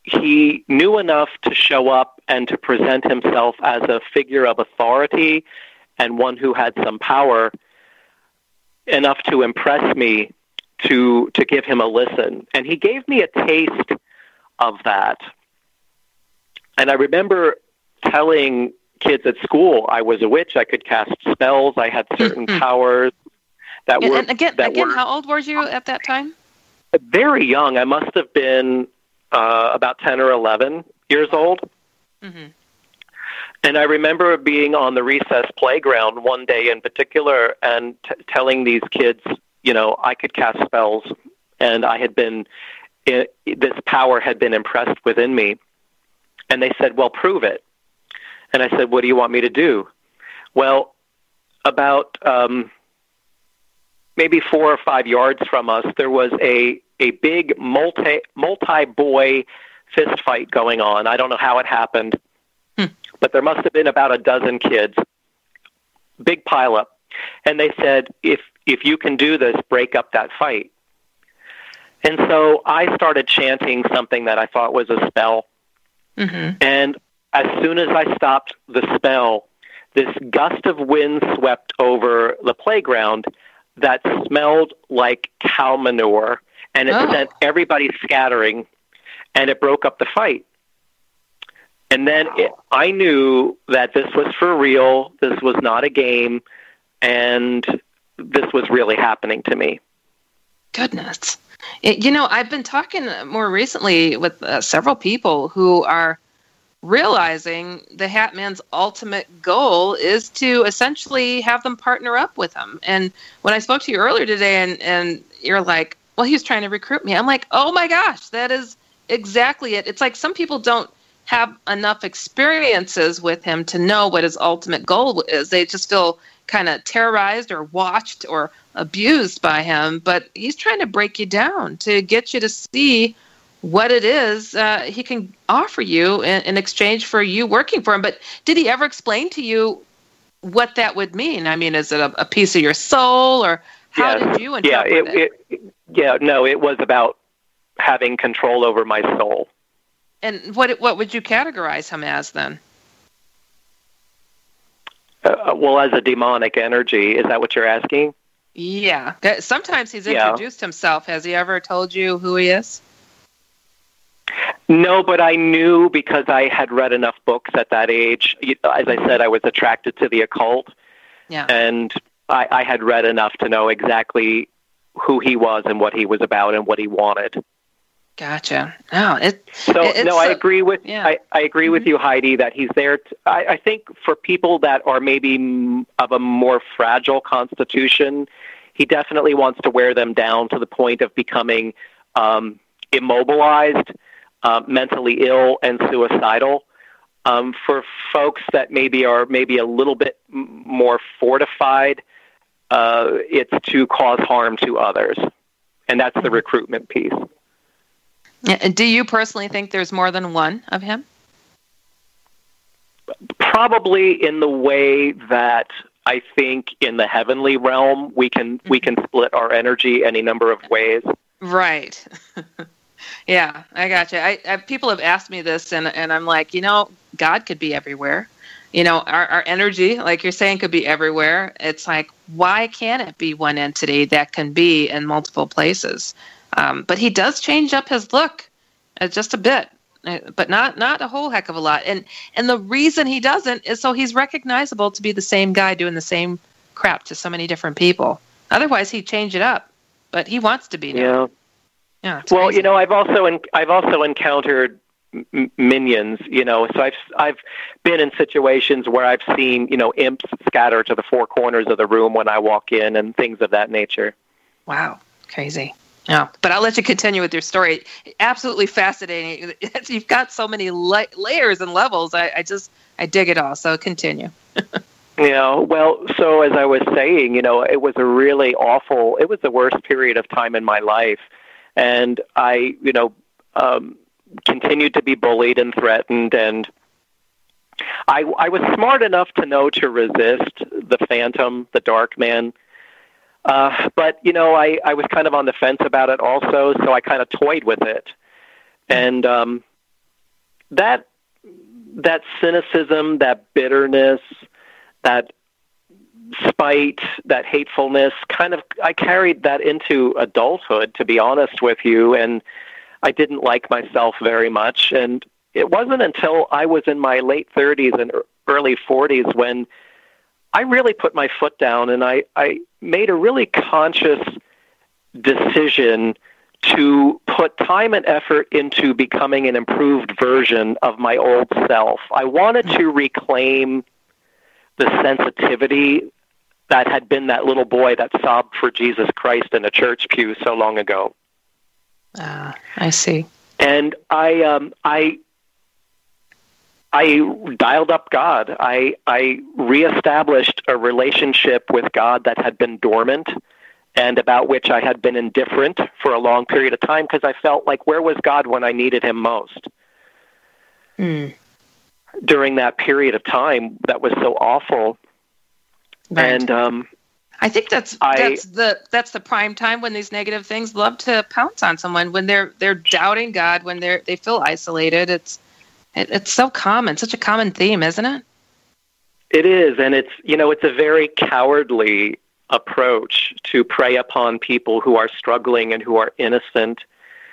S5: he knew enough to show up and to present himself as a figure of authority and one who had some power enough to impress me to to give him a listen and he gave me a taste of that and i remember telling kids at school I was a witch. I could cast spells. I had certain powers that
S10: And,
S5: were
S10: and again,
S5: that
S10: again,
S5: were
S10: how old were you at that time?
S5: very young. I must have been uh, about ten or eleven years old.
S10: Mm-hmm.
S5: And I remember being on the recess playground one day in particular and t- telling these kids, you know, I could cast spells, and I had been i this power had been impressed within me. And they said, "Well, prove it." And I said, "What do you want me to do?" Well, about um, maybe four or five yards from us, there was a a big multi multi boy fist fight going on. I don't know how it happened, but there must have been about a dozen kids. Big pile up, and they said, "If if you can do this, break up that fight." And so I started chanting something that I thought was a spell.
S10: Mm-hmm.
S5: And as soon as I stopped the spell, this gust of wind swept over the playground that smelled like cow manure, and it
S10: Oh.
S5: sent everybody scattering, and it broke up the fight. And then it, I knew that this was for real, this was not a game, and this was really happening to me.
S10: Goodness. You know, I've been talking more recently with uh, several people who are realizing the Hat Man's ultimate goal is to essentially have them partner up with him. And when I spoke to you earlier today, and and you're like, well, he was trying to recruit me. I'm like, oh my gosh, that is exactly it. It's like some people don't have enough experiences with him to know what his ultimate goal is. They just feel kind of terrorized or watched or abused by him. But he's trying to break you down to get you to see what it is uh, he can offer you in, in, exchange for you working for him. But did he ever explain to you what that would mean? I mean, is it a, a piece of your soul, or how
S5: yeah.
S10: did you interpret
S5: yeah, it, it? it? Yeah, no, it was about having control over my soul.
S10: And what what would you categorize him as then?
S5: Uh, well, as a demonic energy, is that what you're asking?
S10: Yeah. Sometimes he's introduced yeah. himself. Has he ever told you who he is?
S5: No, but I knew because I had read enough books at that age. As I said, I was attracted to the occult.
S10: Yeah.
S5: And I, I had read enough to know exactly who he was and what he was about and what he wanted.
S10: Gotcha. No, it.
S5: So
S10: it,
S5: no, I agree with
S10: yeah.
S5: I, I agree mm-hmm. with you, Heidi, that he's there. I think for people that are maybe of a more fragile constitution, he definitely wants to wear them down to the point of becoming um, immobilized uh, mentally ill and suicidal. Um, for folks that maybe are maybe a little bit more fortified, uh, it's to cause harm to others, and that's the recruitment piece.
S10: Do you personally think there's more than one of him?
S5: Probably in the way that I think in the heavenly realm we can mm-hmm. we can split our energy any number of ways.
S10: Right. Yeah, I got you. I, I, people have asked me this, and and I'm like, you know, God could be everywhere. You know, our our energy, like you're saying, could be everywhere. It's like, why can't it be one entity that can be in multiple places? Um, but he does change up his look uh, just a bit, uh, but not not a whole heck of a lot. And and the reason he doesn't is so he's recognizable to be the same guy doing the same crap to so many different people. Otherwise, he'd change it up. But he wants to be. Now.
S5: Yeah.
S10: Yeah.
S5: Well,
S10: crazy.
S5: you know, I've also in, I've also encountered m- minions. You know, so I've I've been in situations where I've seen you know imps scatter to the four corners of the room when I walk in and things of that nature.
S10: Wow, crazy. Yeah, but I'll let you continue with your story. Absolutely fascinating. You've got so many la- layers and levels. I, I just I dig it all. So continue.
S5: Yeah, well, so as I was saying, you know, it was a really awful, it was the worst period of time in my life and I, you know, um, continued to be bullied and threatened, and I, I was smart enough to know to resist the phantom, the dark man. Uh, but you know, I, I was kind of on the fence about it also, so I kind of toyed with it, and um, that that cynicism, that bitterness, that spite, that hatefulness, kind of I carried that into adulthood to be honest with you and I didn't like myself very much and it wasn't until I was in my late 30s and early 40s when I really put my foot down and I I made a really conscious decision to put time and effort into becoming an improved version of my old self. I wanted to reclaim the sensitivity that had been that little boy that sobbed for Jesus Christ in a church pew so long ago.
S10: Ah, I see.
S5: And I, um, I, I dialed up God. I, I reestablished a relationship with God that had been dormant and about which I had been indifferent for a long period of time because I felt like where was God when I needed him most?
S10: Mm.
S5: During that period of time that was so awful,
S10: Right.
S5: And um,
S10: I think that's
S5: I,
S10: that's the that's the prime time when these negative things love to pounce on someone when they're they're doubting God when they're they feel isolated. It's it, it's so common, such a common theme, isn't it?
S5: It is, and it's you know it's a very cowardly approach to prey upon people who are struggling and who are innocent.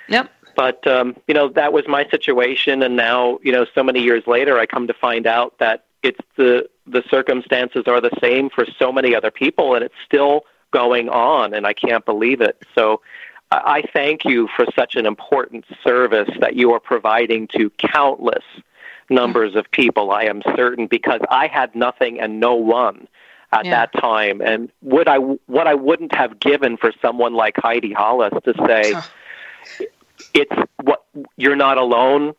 S10: Yep.
S5: But um, you know that was my situation, and now you know so many years later, I come to find out that it's the the circumstances are the same for so many other people, and it's still going on, and I can't believe it. So I thank you for such an important service that you are providing to countless numbers of people, I am certain, because I had nothing and no one at
S10: Yeah.
S5: that time. And would I what I wouldn't have given for someone like Heidi Hollis to say, it's what you're not alone.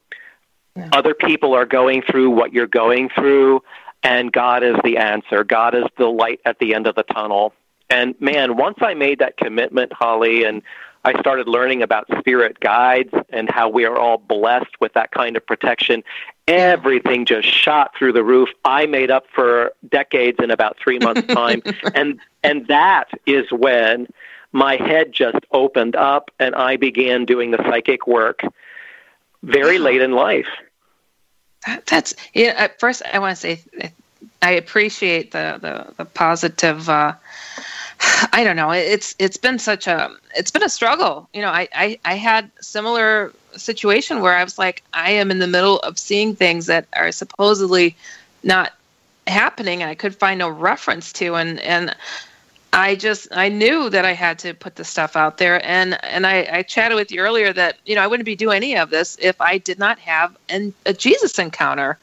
S5: Other people are going through what you're going through, and God is the answer. God is the light at the end of the tunnel. And man, once I made that commitment, Holly, and I started learning about spirit guides and how we are all blessed with that kind of protection. Everything just shot through the roof. I made up for decades in about three months' time, and and that is when my head just opened up, and I began doing the psychic work very late in life.
S10: That, that's yeah. At first, I want to say I appreciate the the, the positive. Uh, I don't know. It's it's been such a it's been a struggle. You know, I, I I had similar situation where I was like, I am in the middle of seeing things that are supposedly not happening, and I could find no reference to, and and I just I knew that I had to put the stuff out there, and and I, I chatted with you earlier that you know I wouldn't be doing any of this if I did not have an, a Jesus encounter.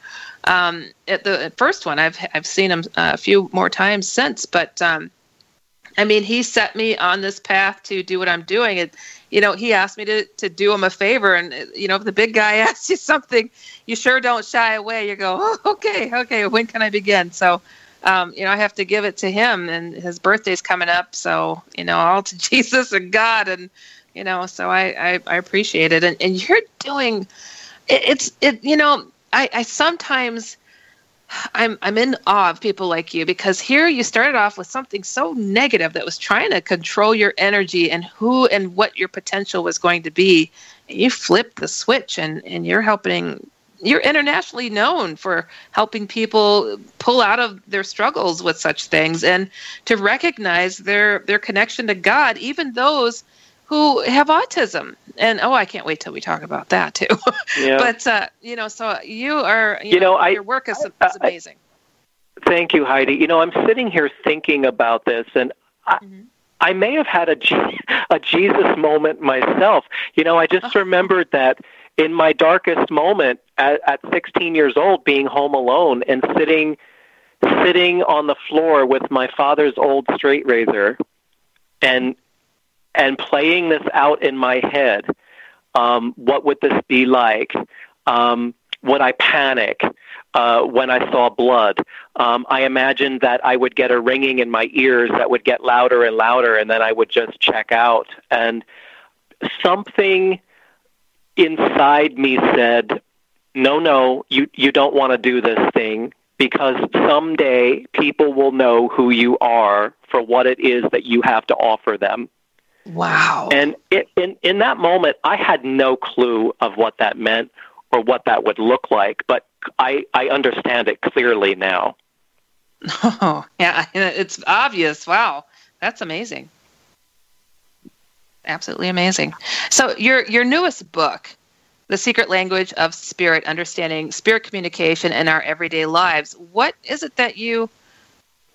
S10: Um, at the first one, I've I've seen him a few more times since, but um, I mean, he set me on this path to do what I'm doing. And, you know, he asked me to, to do him a favor. And, you know, if the big guy asks you something, you sure don't shy away. You go, oh, okay, okay, when can I begin? So, um, you know, I have to give it to him. And his birthday's coming up. So, you know, all to Jesus and God. And, you know, so I, I, I appreciate it. And, and you're doing, it, it's, it, you know, I, I sometimes, I'm I'm in awe of people like you because here you started off with something so negative that was trying to control your energy and who and what your potential was going to be. And you flipped the switch and, and you're helping you're internationally known for helping people pull out of their struggles with such things and to recognize their their connection to God, even those who have autism. And oh, I can't wait till we talk about that too.
S5: Yeah.
S10: but uh, you know, so you are you,
S5: You know, I-
S10: your work is, is amazing.
S5: Thank you, Heidi. You know, I'm sitting here thinking about this, and I, I may have had a, a Jesus moment myself. You know, I just remembered that in my darkest moment at, at 16 years old, being home alone and sitting sitting on the floor with my father's old straight razor, and and playing this out in my head. Um, what would this be like? Um, would I panic uh, when I saw blood? Um, I imagined that I would get a ringing in my ears that would get louder and louder, and then I would just check out. And something inside me said, "No, no, you you don't want to do this thing." Because someday people will know who you are for what it is that you have to offer them.
S10: Wow.
S5: And it, in in that moment, I had no clue of what that meant or what that would look like, but I I understand it clearly now.
S10: Oh, yeah, it's obvious. Wow, that's amazing. Absolutely amazing. So your your newest book, The Secret Language of Spirit: Understanding Spirit Communication in Our Everyday Lives. What is it that you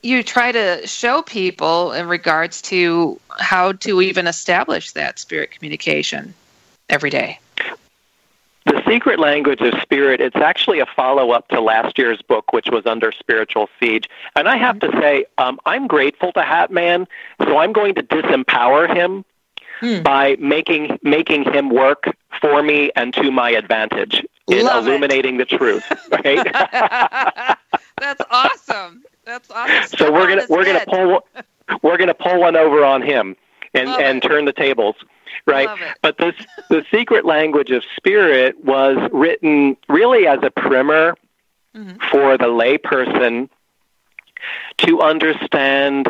S10: you try to show people in regards to how to even establish that spirit communication every day?
S5: The Secret Language of Spirit, it's actually a follow up to last year's book, which was Under Spiritual Siege. And I have to say, um, I'm grateful to Hatman, so I'm going to disempower him by making, making him work for me and to my advantage in
S10: Love it.
S5: illuminating the truth. Right?
S10: That's awesome. That's awesome.
S5: so
S10: Step
S5: we're gonna we're gonna pull we're gonna pull one over on him and
S10: Love
S5: and
S10: it.
S5: turn the tables right
S10: Love it.
S5: but this the secret language of spirit was written really as a primer
S10: Mm-hmm.
S5: for the layperson to understand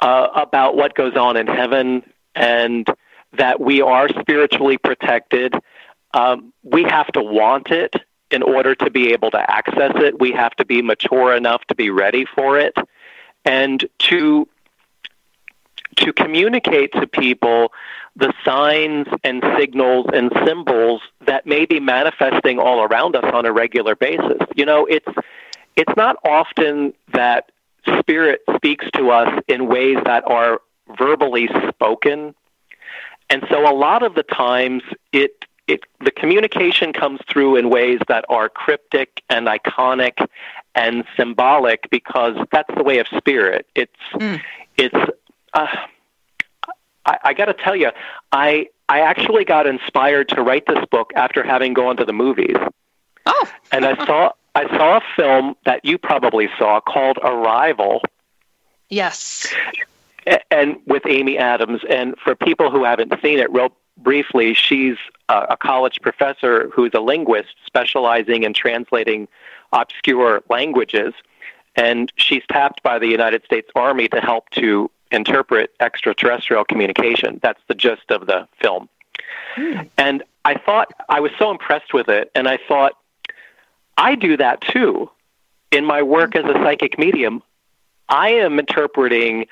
S5: uh, about what goes on in heaven and that we are spiritually protected um, we have to want it in order to be able to access it. We have to be mature enough to be ready for it, and to to communicate to people the signs and signals and symbols that may be manifesting all around us on a regular basis. You know, it's it's not often that spirit speaks to us in ways that are verbally spoken. And so a lot of the times it it, the communication comes through in ways that are cryptic and iconic and symbolic because that's the way of spirit. It's mm. it's. Uh, I, I got to tell you, I I actually got inspired to write this book after having gone to the movies.
S10: Oh,
S5: and I saw I saw a film that you probably saw called Arrival.
S10: Yes.
S5: And with Amy Adams, and for people who haven't seen it, real briefly, she's a, a college professor who's a linguist specializing in translating obscure languages, and she's tapped by the United States Army to help to interpret extraterrestrial communication. That's the gist of the film. Mm. And I thought I was so impressed with it, and I thought I do that too in my work as a psychic medium. I am interpreting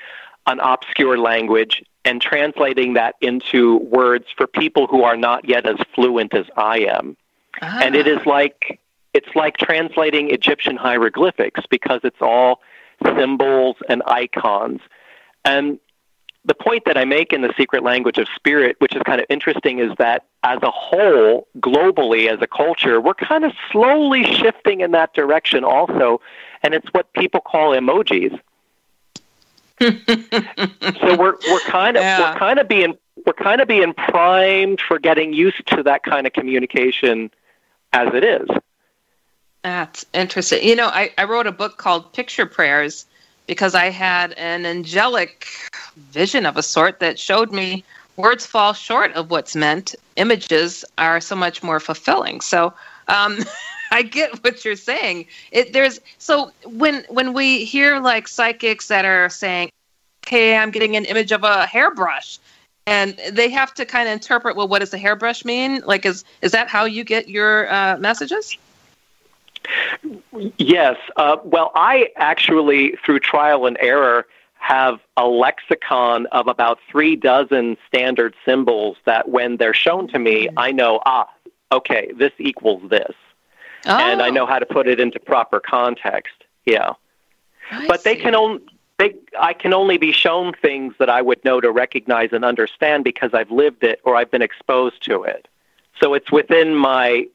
S5: an obscure language and translating that into words for people who are not yet as fluent as I am. Ah. And it is like it's like translating Egyptian hieroglyphics because it's all symbols and icons. And the point that I make in the secret language of spirit, which is kind of interesting, is that as a whole, globally as a culture, we're kind of slowly shifting in that direction also. And it's what people call emojis. So we're we're kind of yeah. we're kind of being we're kind of being primed for getting used to that kind of communication as it is.
S10: That's interesting. You know, I, I wrote a book called Picture Prayers because I had an angelic vision of a sort that showed me words fall short of what's meant. Images are so much more fulfilling. So um, I get what you're saying. It, there's so when when we hear like psychics that are saying, "Okay, I'm getting an image of a hairbrush," and they have to kind of interpret, well, what does a hairbrush mean? Like, is is that how you get your uh, messages?
S5: Yes. Uh, well, I actually, through trial and error, have a lexicon of about three dozen standard symbols that when they're shown to me, mm. I know, ah, okay, this equals this. Oh. And I know how to put it into proper context. Yeah. I but see. they can only. They, I can only be shown things that I would know to recognize and understand because I've lived it or I've been exposed to it. So it's within my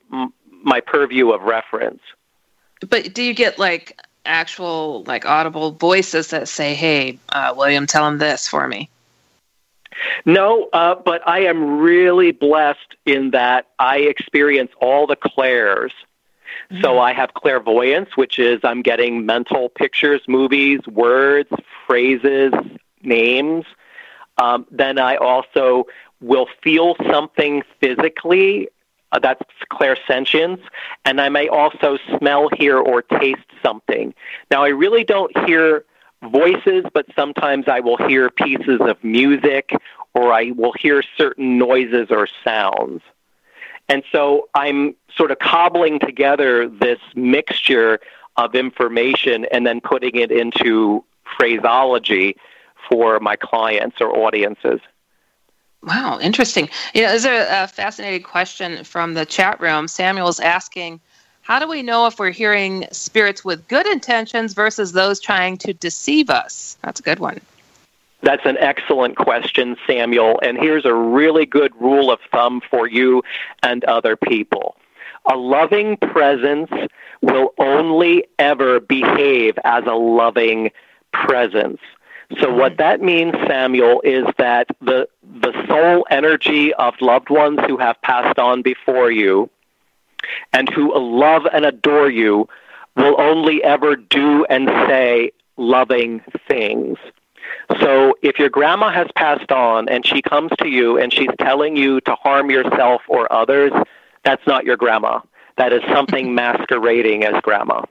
S5: my purview of reference.
S10: But do you get like actual like audible voices that say, "Hey, uh, William, tell him this for me"?
S5: No, uh, but I am really blessed in that I experience all the clairs. So I have clairvoyance, which is I'm getting mental pictures, movies, words, phrases, names. Um, then I also will feel something physically uh, that's clairsentience. And I may also smell, hear, or taste something. Now, I really don't hear voices, but sometimes I will hear pieces of music or I will hear certain noises or sounds. And so I'm sort of cobbling together this mixture of information and then putting it into phraseology for my clients or audiences.
S10: Wow, interesting. You know, there's a, a fascinating question from the chat room. Samuel's asking, how do we know if we're hearing spirits with good intentions versus those trying to deceive us? That's a good one.
S5: That's an excellent question, Samuel. And here's a really good rule of thumb for you and other people. A loving presence will only ever behave as a loving presence. So what mm-hmm. that means, Samuel, is that the the soul energy of loved ones who have passed on before you and who love and adore you will only ever do and say loving things. So if your grandma has passed on and she comes to you and she's telling you to harm yourself or others, that's not your grandma. That is something masquerading as grandma.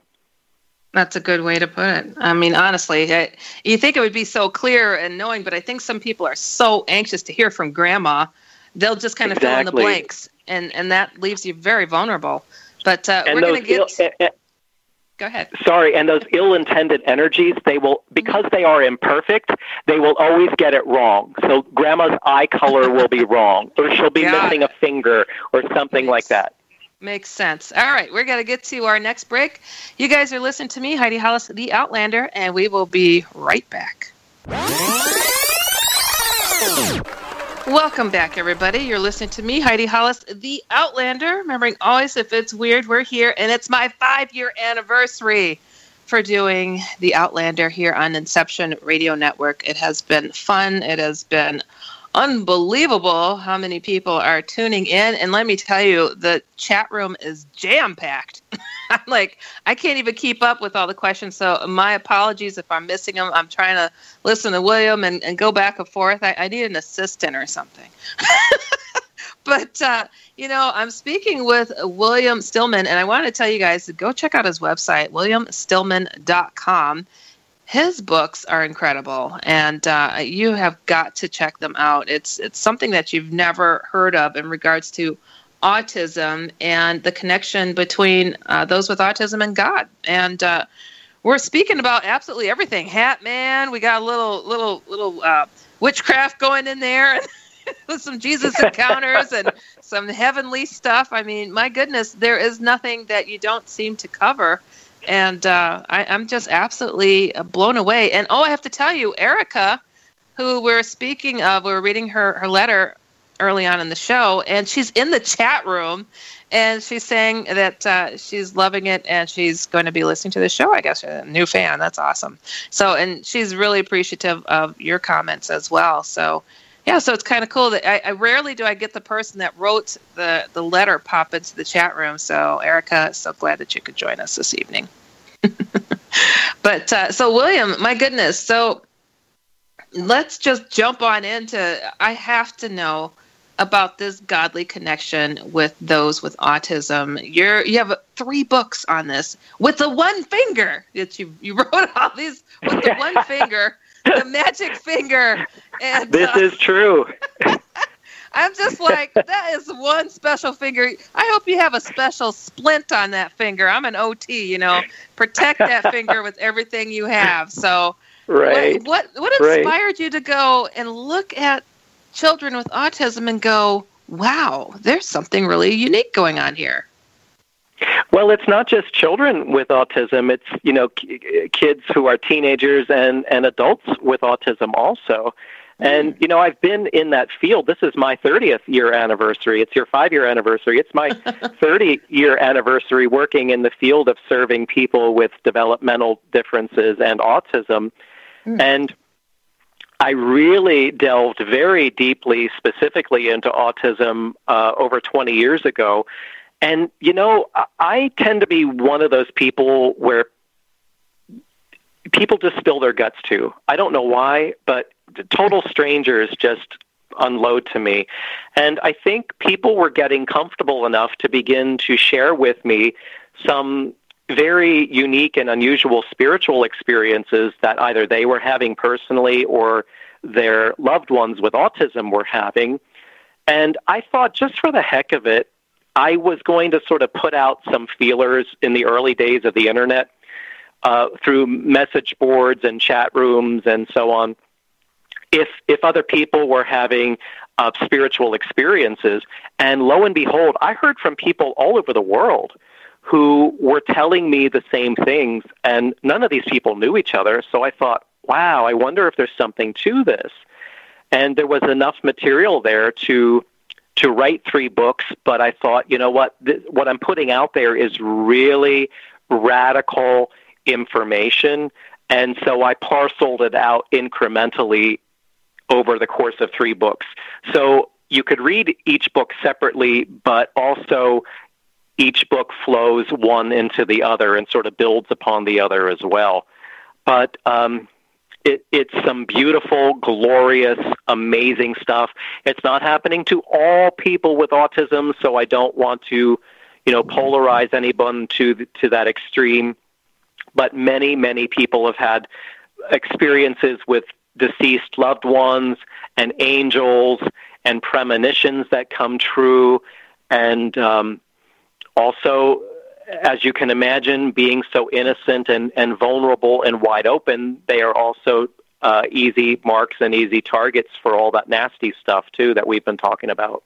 S10: That's a good way to put it. I mean, honestly, I, you think it would be so clear and knowing, but I think some people are so anxious to hear from grandma, they'll just kind of exactly. fill in the blanks, and and that leaves you very vulnerable. But uh, we're going to get. Ill, Go ahead.
S5: Sorry, and those ill-intended energies, they will because they are imperfect, they will always get it wrong. So grandma's eye color will be wrong, or she'll be yeah. missing a finger, or something like that.
S10: Makes sense. All right, we're going to get to our next break. You guys are listening to me, Heidi Hollis, the Outlander, and we will be right back. Welcome back, everybody. You're listening to me, Heidi Hollis, the Outlander. Remembering always, if it's weird, we're here, and it's my five year anniversary for doing the Outlander here on Inception Radio Network. It has been fun. It has been unbelievable how many people are tuning in. And let me tell you, the chat room is jam packed. I'm like, I can't even keep up with all the questions. So my apologies if I'm missing them. I'm trying to listen to William and, and go back and forth. I, I need an assistant or something. but uh, you know, I'm speaking with William Stillman, and I want to tell you guys to go check out his website, williamstillman.com his books are incredible, and uh, you have got to check them out. It's it's something that you've never heard of in regards to autism and the connection between uh, those with autism and God. And uh, we're speaking about absolutely everything. Hat Man, we got a little little little uh, witchcraft going in there. with some Jesus encounters and some heavenly stuff. I mean, my goodness, there is nothing that you don't seem to cover and uh, I, am just absolutely blown away. And oh, I have to tell you, Erica, who we're speaking of, we are reading her her letter early on in the show, and she's in the chat room, and she's saying that uh, she's loving it and she's going to be listening to the show. I guess a new fan. That's awesome. So, and she's really appreciative of your comments as well. So. Yeah, so it's kind of cool that I, I rarely do I get the person that wrote the, the letter pop into the chat room. So, Erica, so glad that you could join us this evening. but uh, so, William, my goodness. So, let's just jump on into. I have to know about this godly connection with those with autism. You're you have three books on this with the one finger that you you wrote all these with the one finger, the magic finger. And
S5: this uh, is true.
S10: I'm just like, that is one special finger. I hope you have a special splint on that finger. I'm an OT, you know, protect that finger with everything you have. So,
S5: right.
S10: What what, what inspired right. you to go and look at children with autism and go, wow, there's something really unique going on here?
S5: Well, it's not just children with autism. It's you know kids who are teenagers and and adults with autism also. And you know, I've been in that field. This is my 30th year anniversary. It's your 5-year anniversary. It's my 30 year anniversary working in the field of serving people with developmental differences and autism. Mm. And I really delved very deeply, specifically into autism uh, over 20 years ago. And, you know, I tend to be one of those people where people just spill their guts to. I don't know why, but total strangers just unload to me. And I think people were getting comfortable enough to begin to share with me some very unique and unusual spiritual experiences that either they were having personally or their loved ones with autism were having. And I thought, just for the heck of it, I was going to sort of put out some feelers in the early days of the internet uh, through message boards and chat rooms and so on. If if other people were having uh, spiritual experiences, and lo and behold, I heard from people all over the world who were telling me the same things, and none of these people knew each other. So I thought, wow, I wonder if there's something to this. And there was enough material there to to write three books, but I thought, you know what, th- what I'm putting out there is really radical information. And so I parceled it out incrementally over the course of three books. So you could read each book separately, but also each book flows one into the other and sort of builds upon the other as well. But um, it, it's some beautiful, glorious, amazing stuff. It's not happening to all people with autism, so I don't want to, you know, polarize anyone to to that extreme but many, many people have had experiences with deceased loved ones and angels and premonitions that come true. And um, also, as you can imagine, being so innocent and, and vulnerable and wide open, they are also uh, easy marks and easy targets for all that nasty stuff, too, that we've been talking about.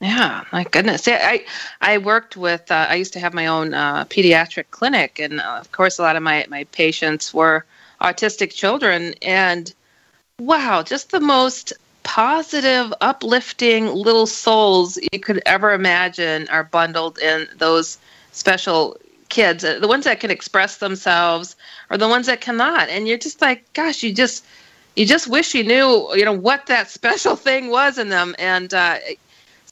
S10: Yeah, my goodness. I I worked with. Uh, I used to have my own uh, pediatric clinic, and uh, of course, a lot of my my patients were autistic children. And wow, just the most positive, uplifting little souls you could ever imagine are bundled in those special kids. Uh, the ones that can express themselves are the ones that cannot. And you're just like, gosh, you just you just wish you knew, you know, what that special thing was in them. And uh,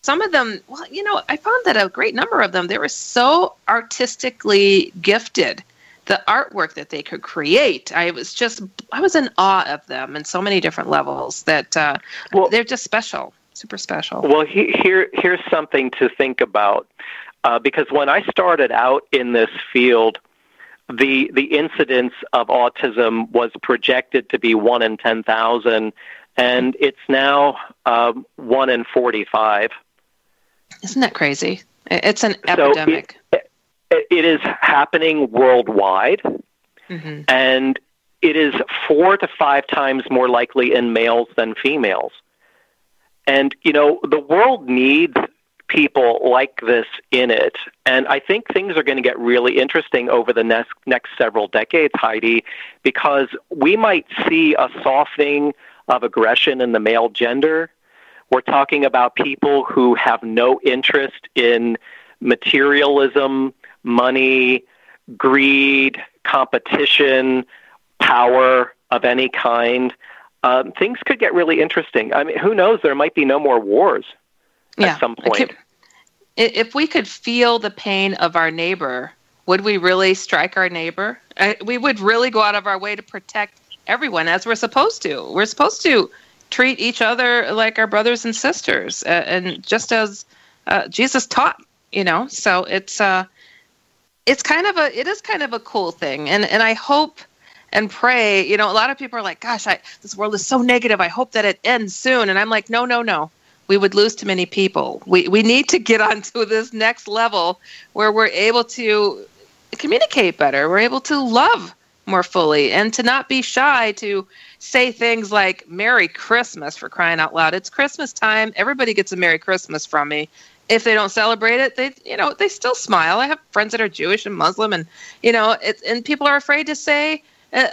S10: some of them, well, you know, I found that a great number of them, they were so artistically gifted. The artwork that they could create, I was just, I was in awe of them in so many different levels that uh, well, they're just special, super special.
S5: Well, he, here, here's something to think about. Uh, because when I started out in this field, the the incidence of autism was projected to be one in ten thousand, and it's now um, one in forty five.
S10: Isn't that crazy? It's an epidemic.
S5: So it, it is happening worldwide, mm-hmm. and it is four to five times more likely in males than females. And you know, the world needs people like this in it. And I think things are going to get really interesting over the next next several decades, Heidi, because we might see a softening of aggression in the male gender. We're talking about people who have no interest in materialism, money, greed, competition, power of any kind. Um, things could get really interesting. I mean, who knows? There might be no more wars
S10: yeah.
S5: at some point.
S10: If we could feel the pain of our neighbor, would we really strike our neighbor? We would really go out of our way to protect everyone as we're supposed to. We're supposed to treat each other like our brothers and sisters, and just as uh, Jesus taught, you know. So it's uh, it's kind of a it is kind of a cool thing, and and I hope and pray. You know, a lot of people are like, "Gosh, I, this world is so negative. I hope that it ends soon." And I'm like, "No, no, no we would lose too many people. We we need to get onto this next level where we're able to communicate better. We're able to love more fully and to not be shy to say things like Merry Christmas for crying out loud. It's Christmas time. Everybody gets a Merry Christmas from me. If they don't celebrate it, they you know, they still smile. I have friends that are Jewish and Muslim and you know, it, and people are afraid to say uh,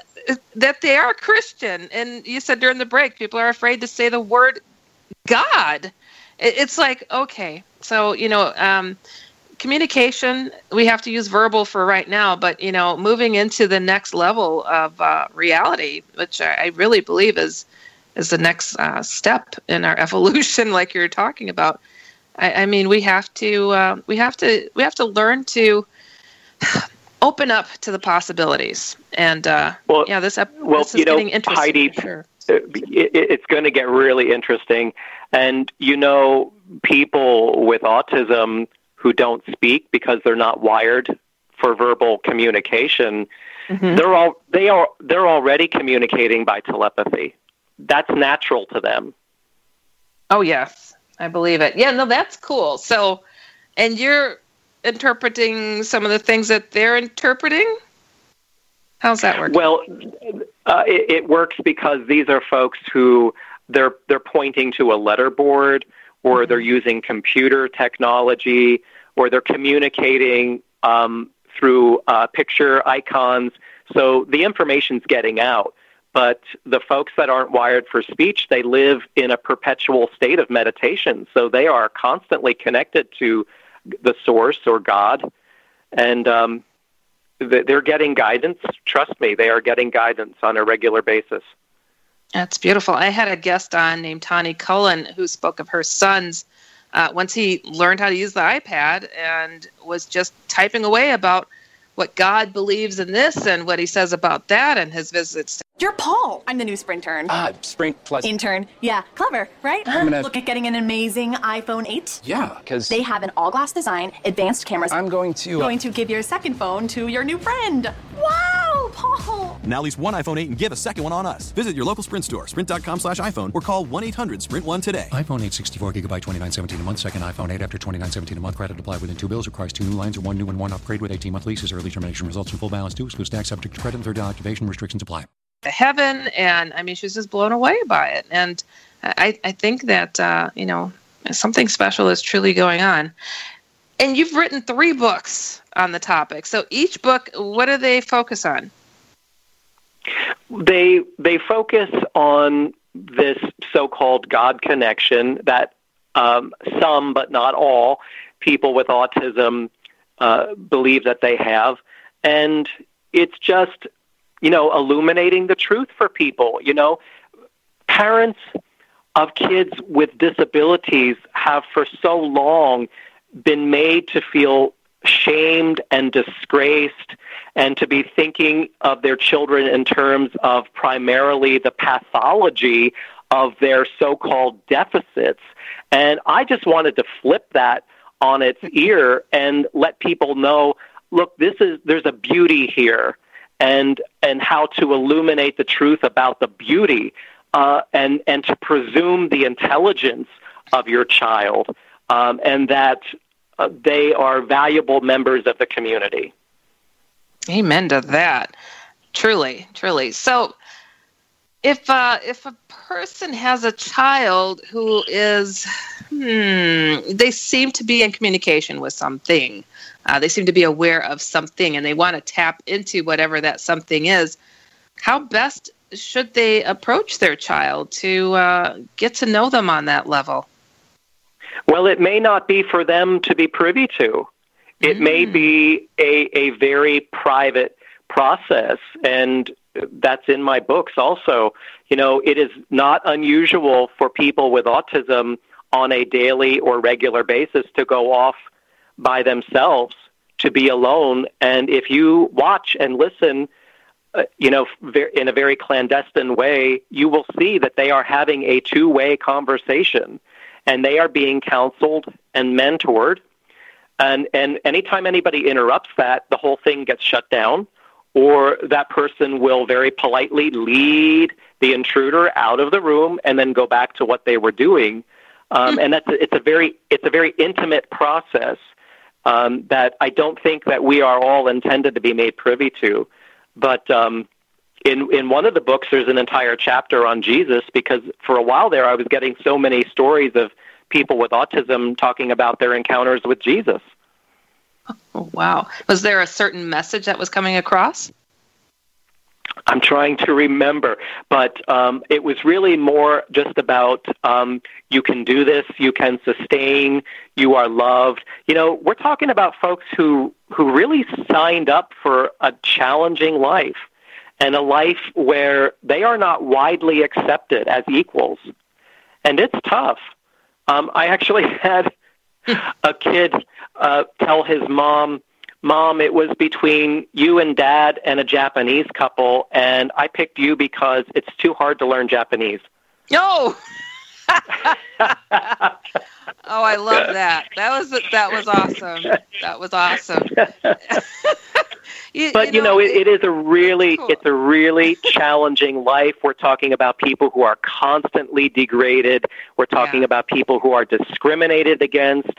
S10: that they are Christian. And you said during the break, people are afraid to say the word God. It's like, okay, so, you know, um, communication, we have to use verbal for right now, but, you know, moving into the next level of uh, reality, which I, I, really believe is is the next uh, step in our evolution, like you're talking about. I, I mean, we have to uh, we have to we have to learn to open up to the possibilities. And uh, well, yeah, this, ep-
S5: well,
S10: this is
S5: you know,
S10: getting interesting.
S5: Heidi,
S10: sure
S5: it, it's going to get really interesting. And you know, people with autism who don't speak because they're not wired for verbal communication, mm-hmm. they're all they are they're already communicating by telepathy. That's natural to them.
S10: Oh yes, I believe it. Yeah, no, that's cool. So, and you're interpreting some of the things that they're interpreting. How's that work?
S5: Well, uh, it, it works because these are folks who they're they're pointing to a letterboard, or mm-hmm. they're using computer technology, or they're communicating um, through uh, picture icons. So the information's getting out. But the folks that aren't wired for speech, they live in a perpetual state of meditation. So they are constantly connected to the source or God. And um, they're getting guidance. Trust me, they are getting guidance on a regular basis.
S10: That's beautiful. I had a guest on named Tani Cullen who spoke of her son's uh, once he learned how to use the iPad and was just typing away about what God believes in this and what he says about that and his visits.
S4: You're Paul. I'm the new Sprint intern.
S11: Ah, Sprint plus.
S4: Intern. Yeah, clever, right? I'm gonna... Look at getting an amazing iPhone 8.
S11: Yeah, because...
S4: They have an all-glass design, advanced cameras.
S11: I'm going to...
S4: Uh... Going to give your second phone to your new friend. Wow, Paul!
S6: Now lease one iPhone 8 and give a second one on us. Visit your local Sprint store, sprint.com slash iPhone, or call 1-800-SPRINT1 today.
S7: iPhone 8 64 gigabyte 2917 a month. Second iPhone 8 after 2917 a month. Credit applied within two bills. Requires two new lines or one new and one upgrade with 18-month leases. Early termination results in full balance due. Excludes tax subject to credit and third activation restrictions apply.
S10: Heaven, and I mean, she's just blown away by it. And I, I think that, uh, you know, something special is truly going on. And you've written three books on the topic. So each book, what do they focus on?
S5: They they focus on this so-called God connection that um, some, but not all, people with autism uh, believe that they have, and it's just you know illuminating the truth for people. You know, parents of kids with disabilities have for so long been made to feel shamed and disgraced and to be thinking of their children in terms of primarily the pathology of their so-called deficits and i just wanted to flip that on its ear and let people know look this is there's a beauty here and and how to illuminate the truth about the beauty uh, and and to presume the intelligence of your child um, and that uh, they are valuable members of the community.
S10: Amen to that. Truly, truly. So, if uh, if a person has a child who is, hmm, they seem to be in communication with something, uh, they seem to be aware of something, and they want to tap into whatever that something is. How best should they approach their child to uh, get to know them on that level?
S5: Well, it may not be for them to be privy to. It mm. may be a, a very private process, and that's in my books also. You know, it is not unusual for people with autism on a daily or regular basis to go off by themselves, to be alone. And if you watch and listen, uh, you know, in a very clandestine way, you will see that they are having a two way conversation and they are being counseled and mentored. And, and anytime anybody interrupts that, the whole thing gets shut down, or that person will very politely lead the intruder out of the room and then go back to what they were doing. Um, and that's a, it's a very it's a very intimate process um, that I don't think that we are all intended to be made privy to. But um, in in one of the books, there's an entire chapter on Jesus because for a while there, I was getting so many stories of people with autism talking about their encounters with Jesus.
S10: Oh, wow! Was there a certain message that was coming across?
S5: I'm trying to remember, but um, it was really more just about um, you can do this, you can sustain, you are loved. You know, we're talking about folks who who really signed up for a challenging life and a life where they are not widely accepted as equals, and it's tough. Um, I actually had a kid uh, tell his mom Mom, it was between you and Dad and a Japanese couple, and I picked you because it's too hard to learn Japanese.
S10: No. oh, I love that. That was that was awesome. That was awesome.
S5: you, but you know, know it, it is a really cool. it's a really challenging life. We're talking about people who are constantly degraded. We're talking yeah. about people who are discriminated against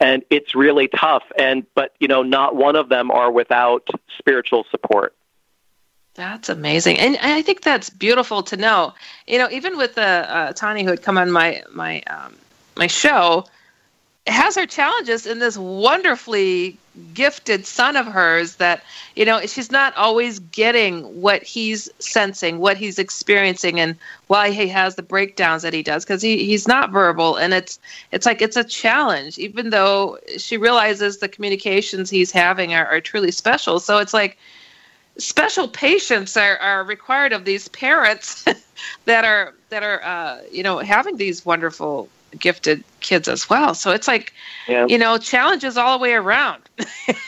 S5: and it's really tough and but you know not one of them are without spiritual support
S10: that's amazing and i think that's beautiful to know you know even with the uh, tani who had come on my my um, my show has her challenges in this wonderfully gifted son of hers that you know she's not always getting what he's sensing what he's experiencing and why he has the breakdowns that he does because he, he's not verbal and it's it's like it's a challenge even though she realizes the communications he's having are, are truly special. So it's like special patience are, are required of these parents that are that are uh, you know having these wonderful gifted kids as well. So it's like, yeah. you know, challenges all the way around.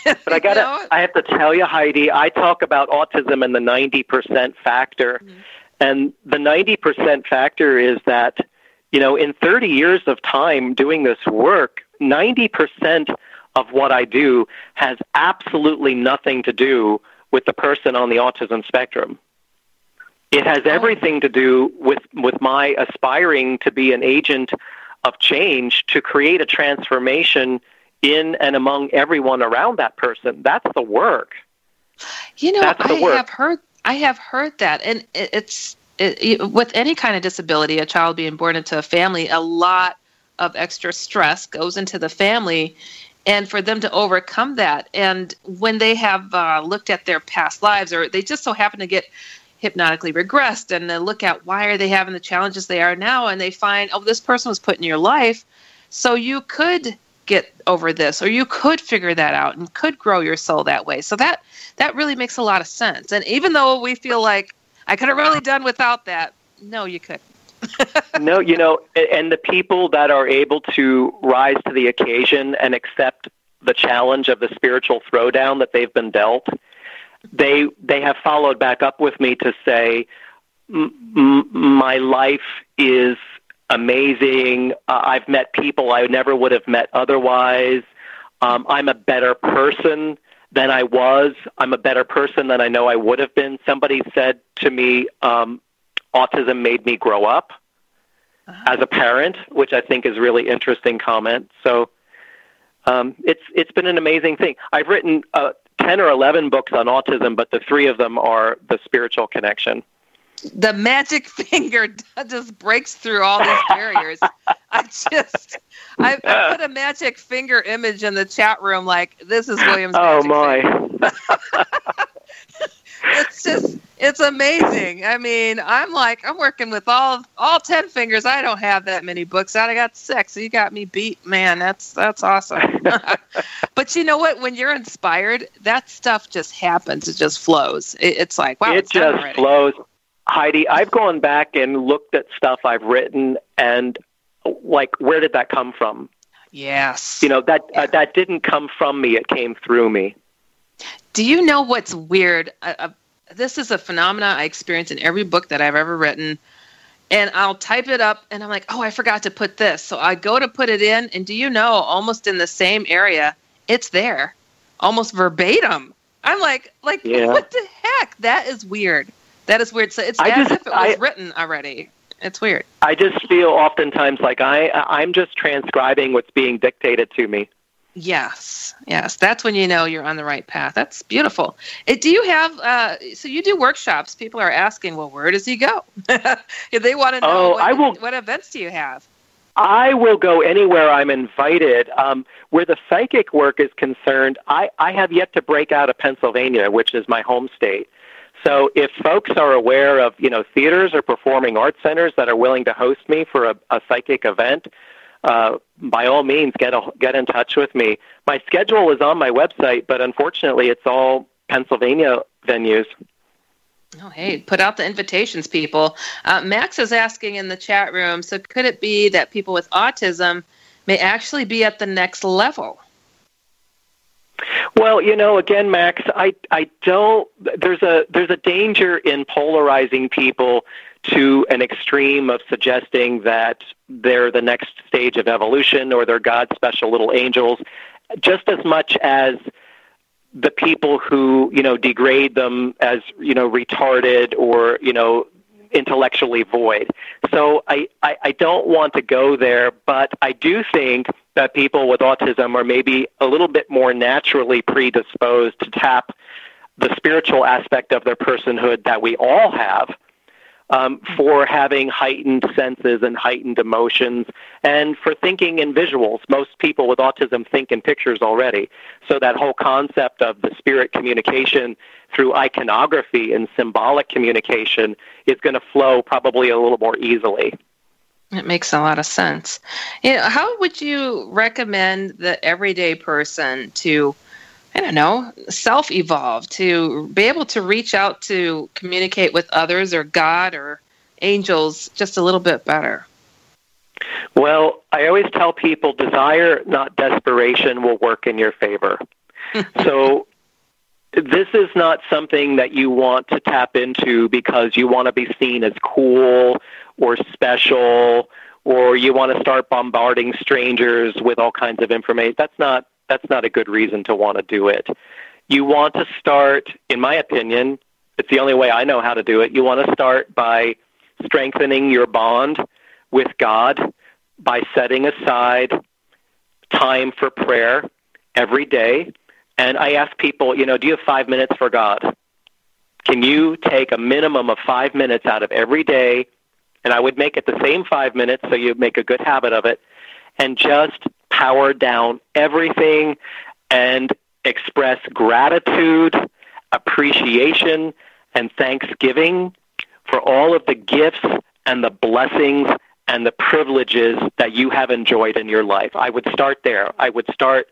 S5: but I got to, I have to tell you, Heidi, I talk about autism and the 90% factor. Mm-hmm. And the 90% factor is that, you know, in 30 years of time doing this work, 90% of what I do has absolutely nothing to do with the person on the autism spectrum. It has oh. everything to do with, with my aspiring to be an agent of change to create a transformation in and among everyone around that person. That's the work.
S10: You know, I work. have heard I have heard that, and it's it, with any kind of disability, a child being born into a family, a lot of extra stress goes into the family, and for them to overcome that, and when they have uh, looked at their past lives, or they just so happen to get hypnotically regressed and then look at why are they having the challenges they are now and they find oh this person was put in your life. So you could get over this or you could figure that out and could grow your soul that way. So that that really makes a lot of sense. And even though we feel like i could have really done without that no you couldn't.
S5: No you know and the people that are able to rise to the occasion and accept the challenge of the spiritual throwdown that they've been dealt they they have followed back up with me to say my life is amazing. Uh, I've met people I never would have met otherwise. Um, I'm a better person than I was. I'm a better person than I know I would have been. Somebody said to me, um, autism made me grow up uh-huh. as a parent, which I think is really interesting comment. So um, it's it's been an amazing thing. I've written uh, 10 or 11 books on autism, but the three of them are the spiritual connection.
S10: The magic finger just breaks through all these barriers. I just, I, I, put a magic finger image in the chat room like, this is William's
S5: Oh, my.
S10: it's just, it's amazing. I mean, I'm like, I'm working with all all ten fingers. I don't have that many books out. I got six. So you got me beat, man. That's that's awesome. but you know what? When you're inspired, that stuff just happens. It just flows. It, it's like wow,
S5: it just flows. Heidi, I've gone back and looked at stuff I've written, and like, where did that come from?
S10: Yes.
S5: You know that uh, that didn't come from me. It came through me.
S10: Do you know what's weird? Uh, this is a phenomena I experience in every book that I've ever written. And I'll type it up and I'm like, oh, I forgot to put this. So I go to put it in, and do you know, almost in the same area, it's there, almost verbatim. I'm like, like, yeah. what the heck? That is weird. That is weird. So it's I as just, if it was I, written already. It's weird.
S5: I just feel oftentimes like I I'm just transcribing what's being dictated to me.
S10: Yes, yes, that's when you know you're on the right path. That's beautiful. It, uh, do you have? Uh, so you do workshops? People are asking, well, where does he go? they want to know,
S5: oh,
S10: what,
S5: I will,
S10: what events do you have?
S5: I will go anywhere I'm invited. Um, where the psychic work is concerned, I, I have yet to break out of Pennsylvania, which is my home state. So if folks are aware of, you know, theaters or performing arts centers that are willing to host me for a, a psychic event, uh, by all means, get a, get in touch with me. My schedule is on my website, but unfortunately, it's all Pennsylvania venues.
S10: Oh, hey, put out the invitations, people. Uh, Max is asking in the chat room so, could it be that people with autism may actually be at the next level?
S5: Well, you know, again, Max, I I don't. There's a there's a danger in polarizing people to an extreme of suggesting that they're the next stage of evolution or they're God's special little angels, just as much as the people who you know degrade them as you know retarded or you know intellectually void. So I, I, I don't want to go there, but I do think that people with autism are maybe a little bit more naturally predisposed to tap the spiritual aspect of their personhood that we all have um, for having heightened senses and heightened emotions and for thinking in visuals. Most people with autism think in pictures already. So that whole concept of the spirit communication through iconography and symbolic communication is going to flow probably a little more easily.
S10: It makes a lot of sense. You know, how would you recommend the everyday person to I don't know, self evolve, to be able to reach out to communicate with others or God or angels just a little bit better?
S5: Well, I always tell people desire, not desperation, will work in your favor. so, this is not something that you want to tap into because you want to be seen as cool or special or you want to start bombarding strangers with all kinds of information. That's not that's not a good reason to want to do it. You want to start, in my opinion, it's the only way I know how to do it. You want to start by strengthening your bond with God by setting aside time for prayer every day. And I ask people, you know, do you have five minutes for God? Can you take a minimum of five minutes out of every day? And I would make it the same five minutes so you make a good habit of it and just power down everything and express gratitude, appreciation, and thanksgiving for all of the gifts and the blessings and the privileges that you have enjoyed in your life. I would start there. I would start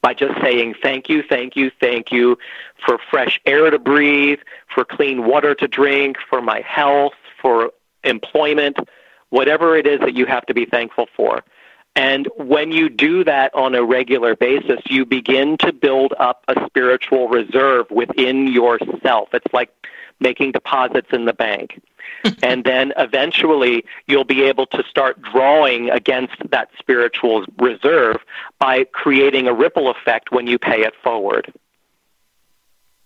S5: by just saying thank you, thank you, thank you for fresh air to breathe, for clean water to drink, for my health, for employment, whatever it is that you have to be thankful for. And when you do that on a regular basis, you begin to build up a spiritual reserve within yourself. It's like making deposits in the bank. and then eventually you'll be able to start drawing against that spiritual reserve by creating a ripple effect when you pay it forward.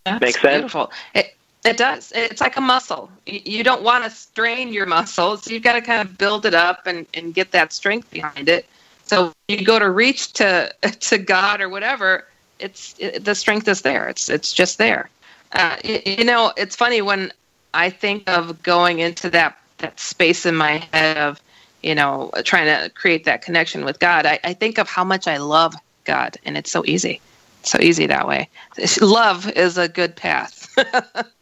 S10: That's
S5: Make sense?
S10: beautiful. It, it does. It's like a muscle. You don't want to strain your muscles. You've got to kind of build it up and, and get that strength behind it. So you go to reach to to God or whatever. It's it, the strength is there. It's it's just there. Uh, you, you know, it's funny when I think of going into that that space in my head of you know trying to create that connection with God. I, I think of how much I love God, and it's so easy, so easy that way. Love is a good path.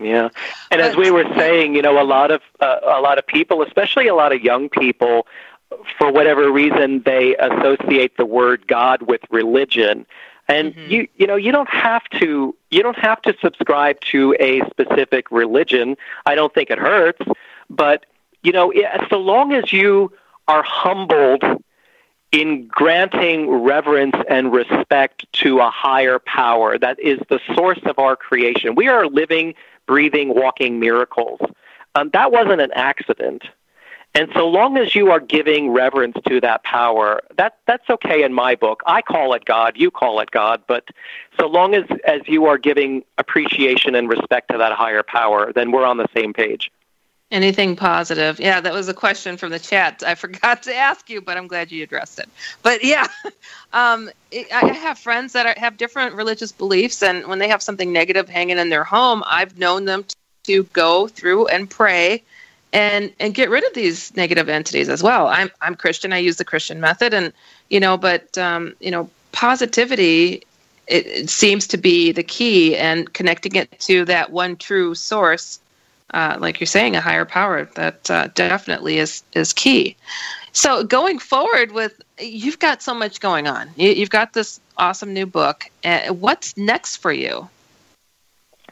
S5: Yeah, and as we were saying, you know, a lot of uh, a lot of people, especially a lot of young people, for whatever reason, they associate the word God with religion. And you you know you don't have to you don't have to subscribe to a specific religion. I don't think it hurts, but you know so long as you are humbled in granting reverence and respect to a higher power that is the source of our creation. We are living, breathing, walking miracles. Um, that wasn't an accident. And so long as you are giving reverence to that power, that that's okay in my book. I call it God, you call it God, but so long as as you are giving appreciation and respect to that higher power, then we're on the same page.
S10: Anything positive? Yeah, that was a question from the chat. I forgot to ask you, but I'm glad you addressed it. But yeah, um, I have friends that are, have different religious beliefs, and when they have something negative hanging in their home, I've known them to go through and pray and and get rid of these negative entities as well. I'm I'm Christian. I use the Christian method, and you know, but um, you know, positivity it, it seems to be the key, and connecting it to that one true source uh, like you're saying, a higher power that uh, definitely is is key. So going forward with, you've got so much going on. You, you've got this awesome new book. Uh, what's next for you?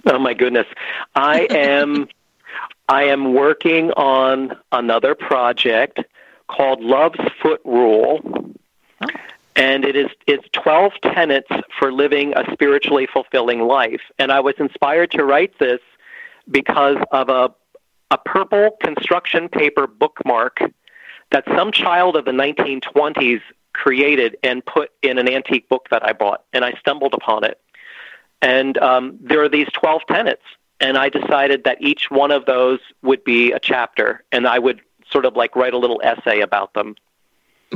S5: Oh my goodness. I am I am working on another project called Love's Foot Rule. And it is it's 12 tenets for living a spiritually fulfilling life. And I was inspired to write this because of a a purple construction paper bookmark that some child of the 1920s created and put in an antique book that I bought, and I stumbled upon it. And um, there are these 12 tenets, and I decided that each one of those would be a chapter, and I would sort of like write a little essay about them.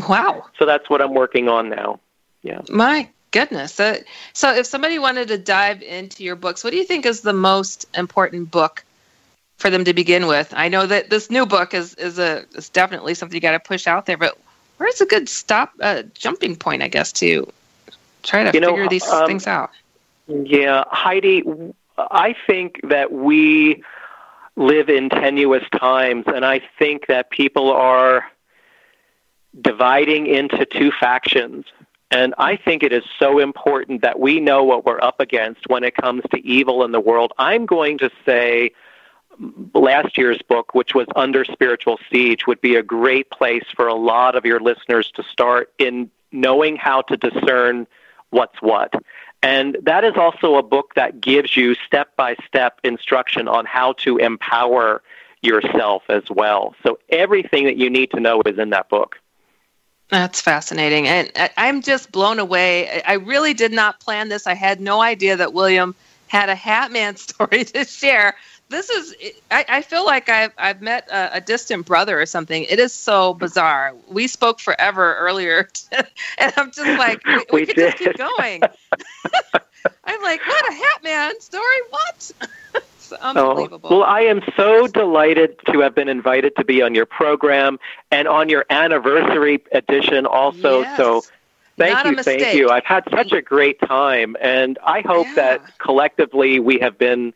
S10: Wow.
S5: So that's what I'm working on now. Yeah.
S10: My goodness. Uh, so if somebody wanted to dive into your books, what do you think is the most important book for them to begin with? I know that this new book is is a is definitely something you got to push out there, but where's a good stop uh, jumping point, I guess, to try to
S5: You know,
S10: figure these
S5: um,
S10: things out?
S5: Yeah, Heidi, I think that we live in tenuous times, and I think that people are dividing into two factions. And I think it is so important that we know what we're up against when it comes to evil in the world. I'm going to say last year's book, which was Under Spiritual Siege, would be a great place for a lot of your listeners to start in knowing how to discern what's what. And that is also a book that gives you step by step instruction on how to empower yourself as well. So everything that you need to know is in that book.
S10: That's fascinating. And I'm just blown away. I really did not plan this. I had no idea that William had a Hatman story to share. This is, I, I feel like I've, I've met a, a distant brother or something. It is so bizarre. We spoke forever earlier, and I'm just like, we, we
S5: We
S10: could just keep going. I'm like, what a hat man story? What? it's
S5: Oh,
S10: unbelievable.
S5: well, I am so delighted to have been invited to be on your program and on your anniversary edition also.
S10: Yes.
S5: So thank
S10: Not
S5: you, thank you. I've had such a great time, and I hope
S10: Yeah.
S5: that collectively we have been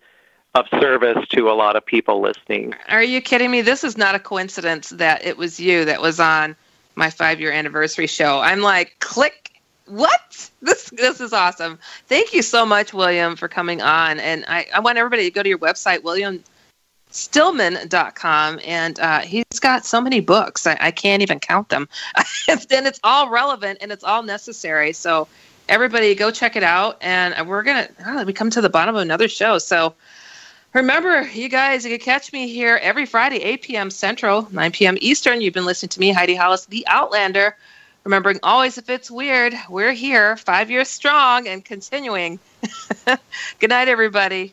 S5: of service to a lot of people listening.
S10: Are you kidding me? This is not a coincidence that it was you that was on my five year anniversary show. I'm like, click. What? This this is awesome. Thank you so much, William, for coming on. And I, I want everybody to go to your website, williamstillman.com. And uh, he's got so many books. I, I can't even count them. and it's all relevant and it's all necessary. So everybody go check it out. And we're going to, oh, we come to the bottom of another show. So Remember, you guys, you can catch me here every Friday, 8 p.m. Central, 9 p.m. Eastern. You've been listening to me, Heidi Hollis, The Outlander. Remembering always, if it's weird, we're here, five years strong and continuing. Good night, everybody.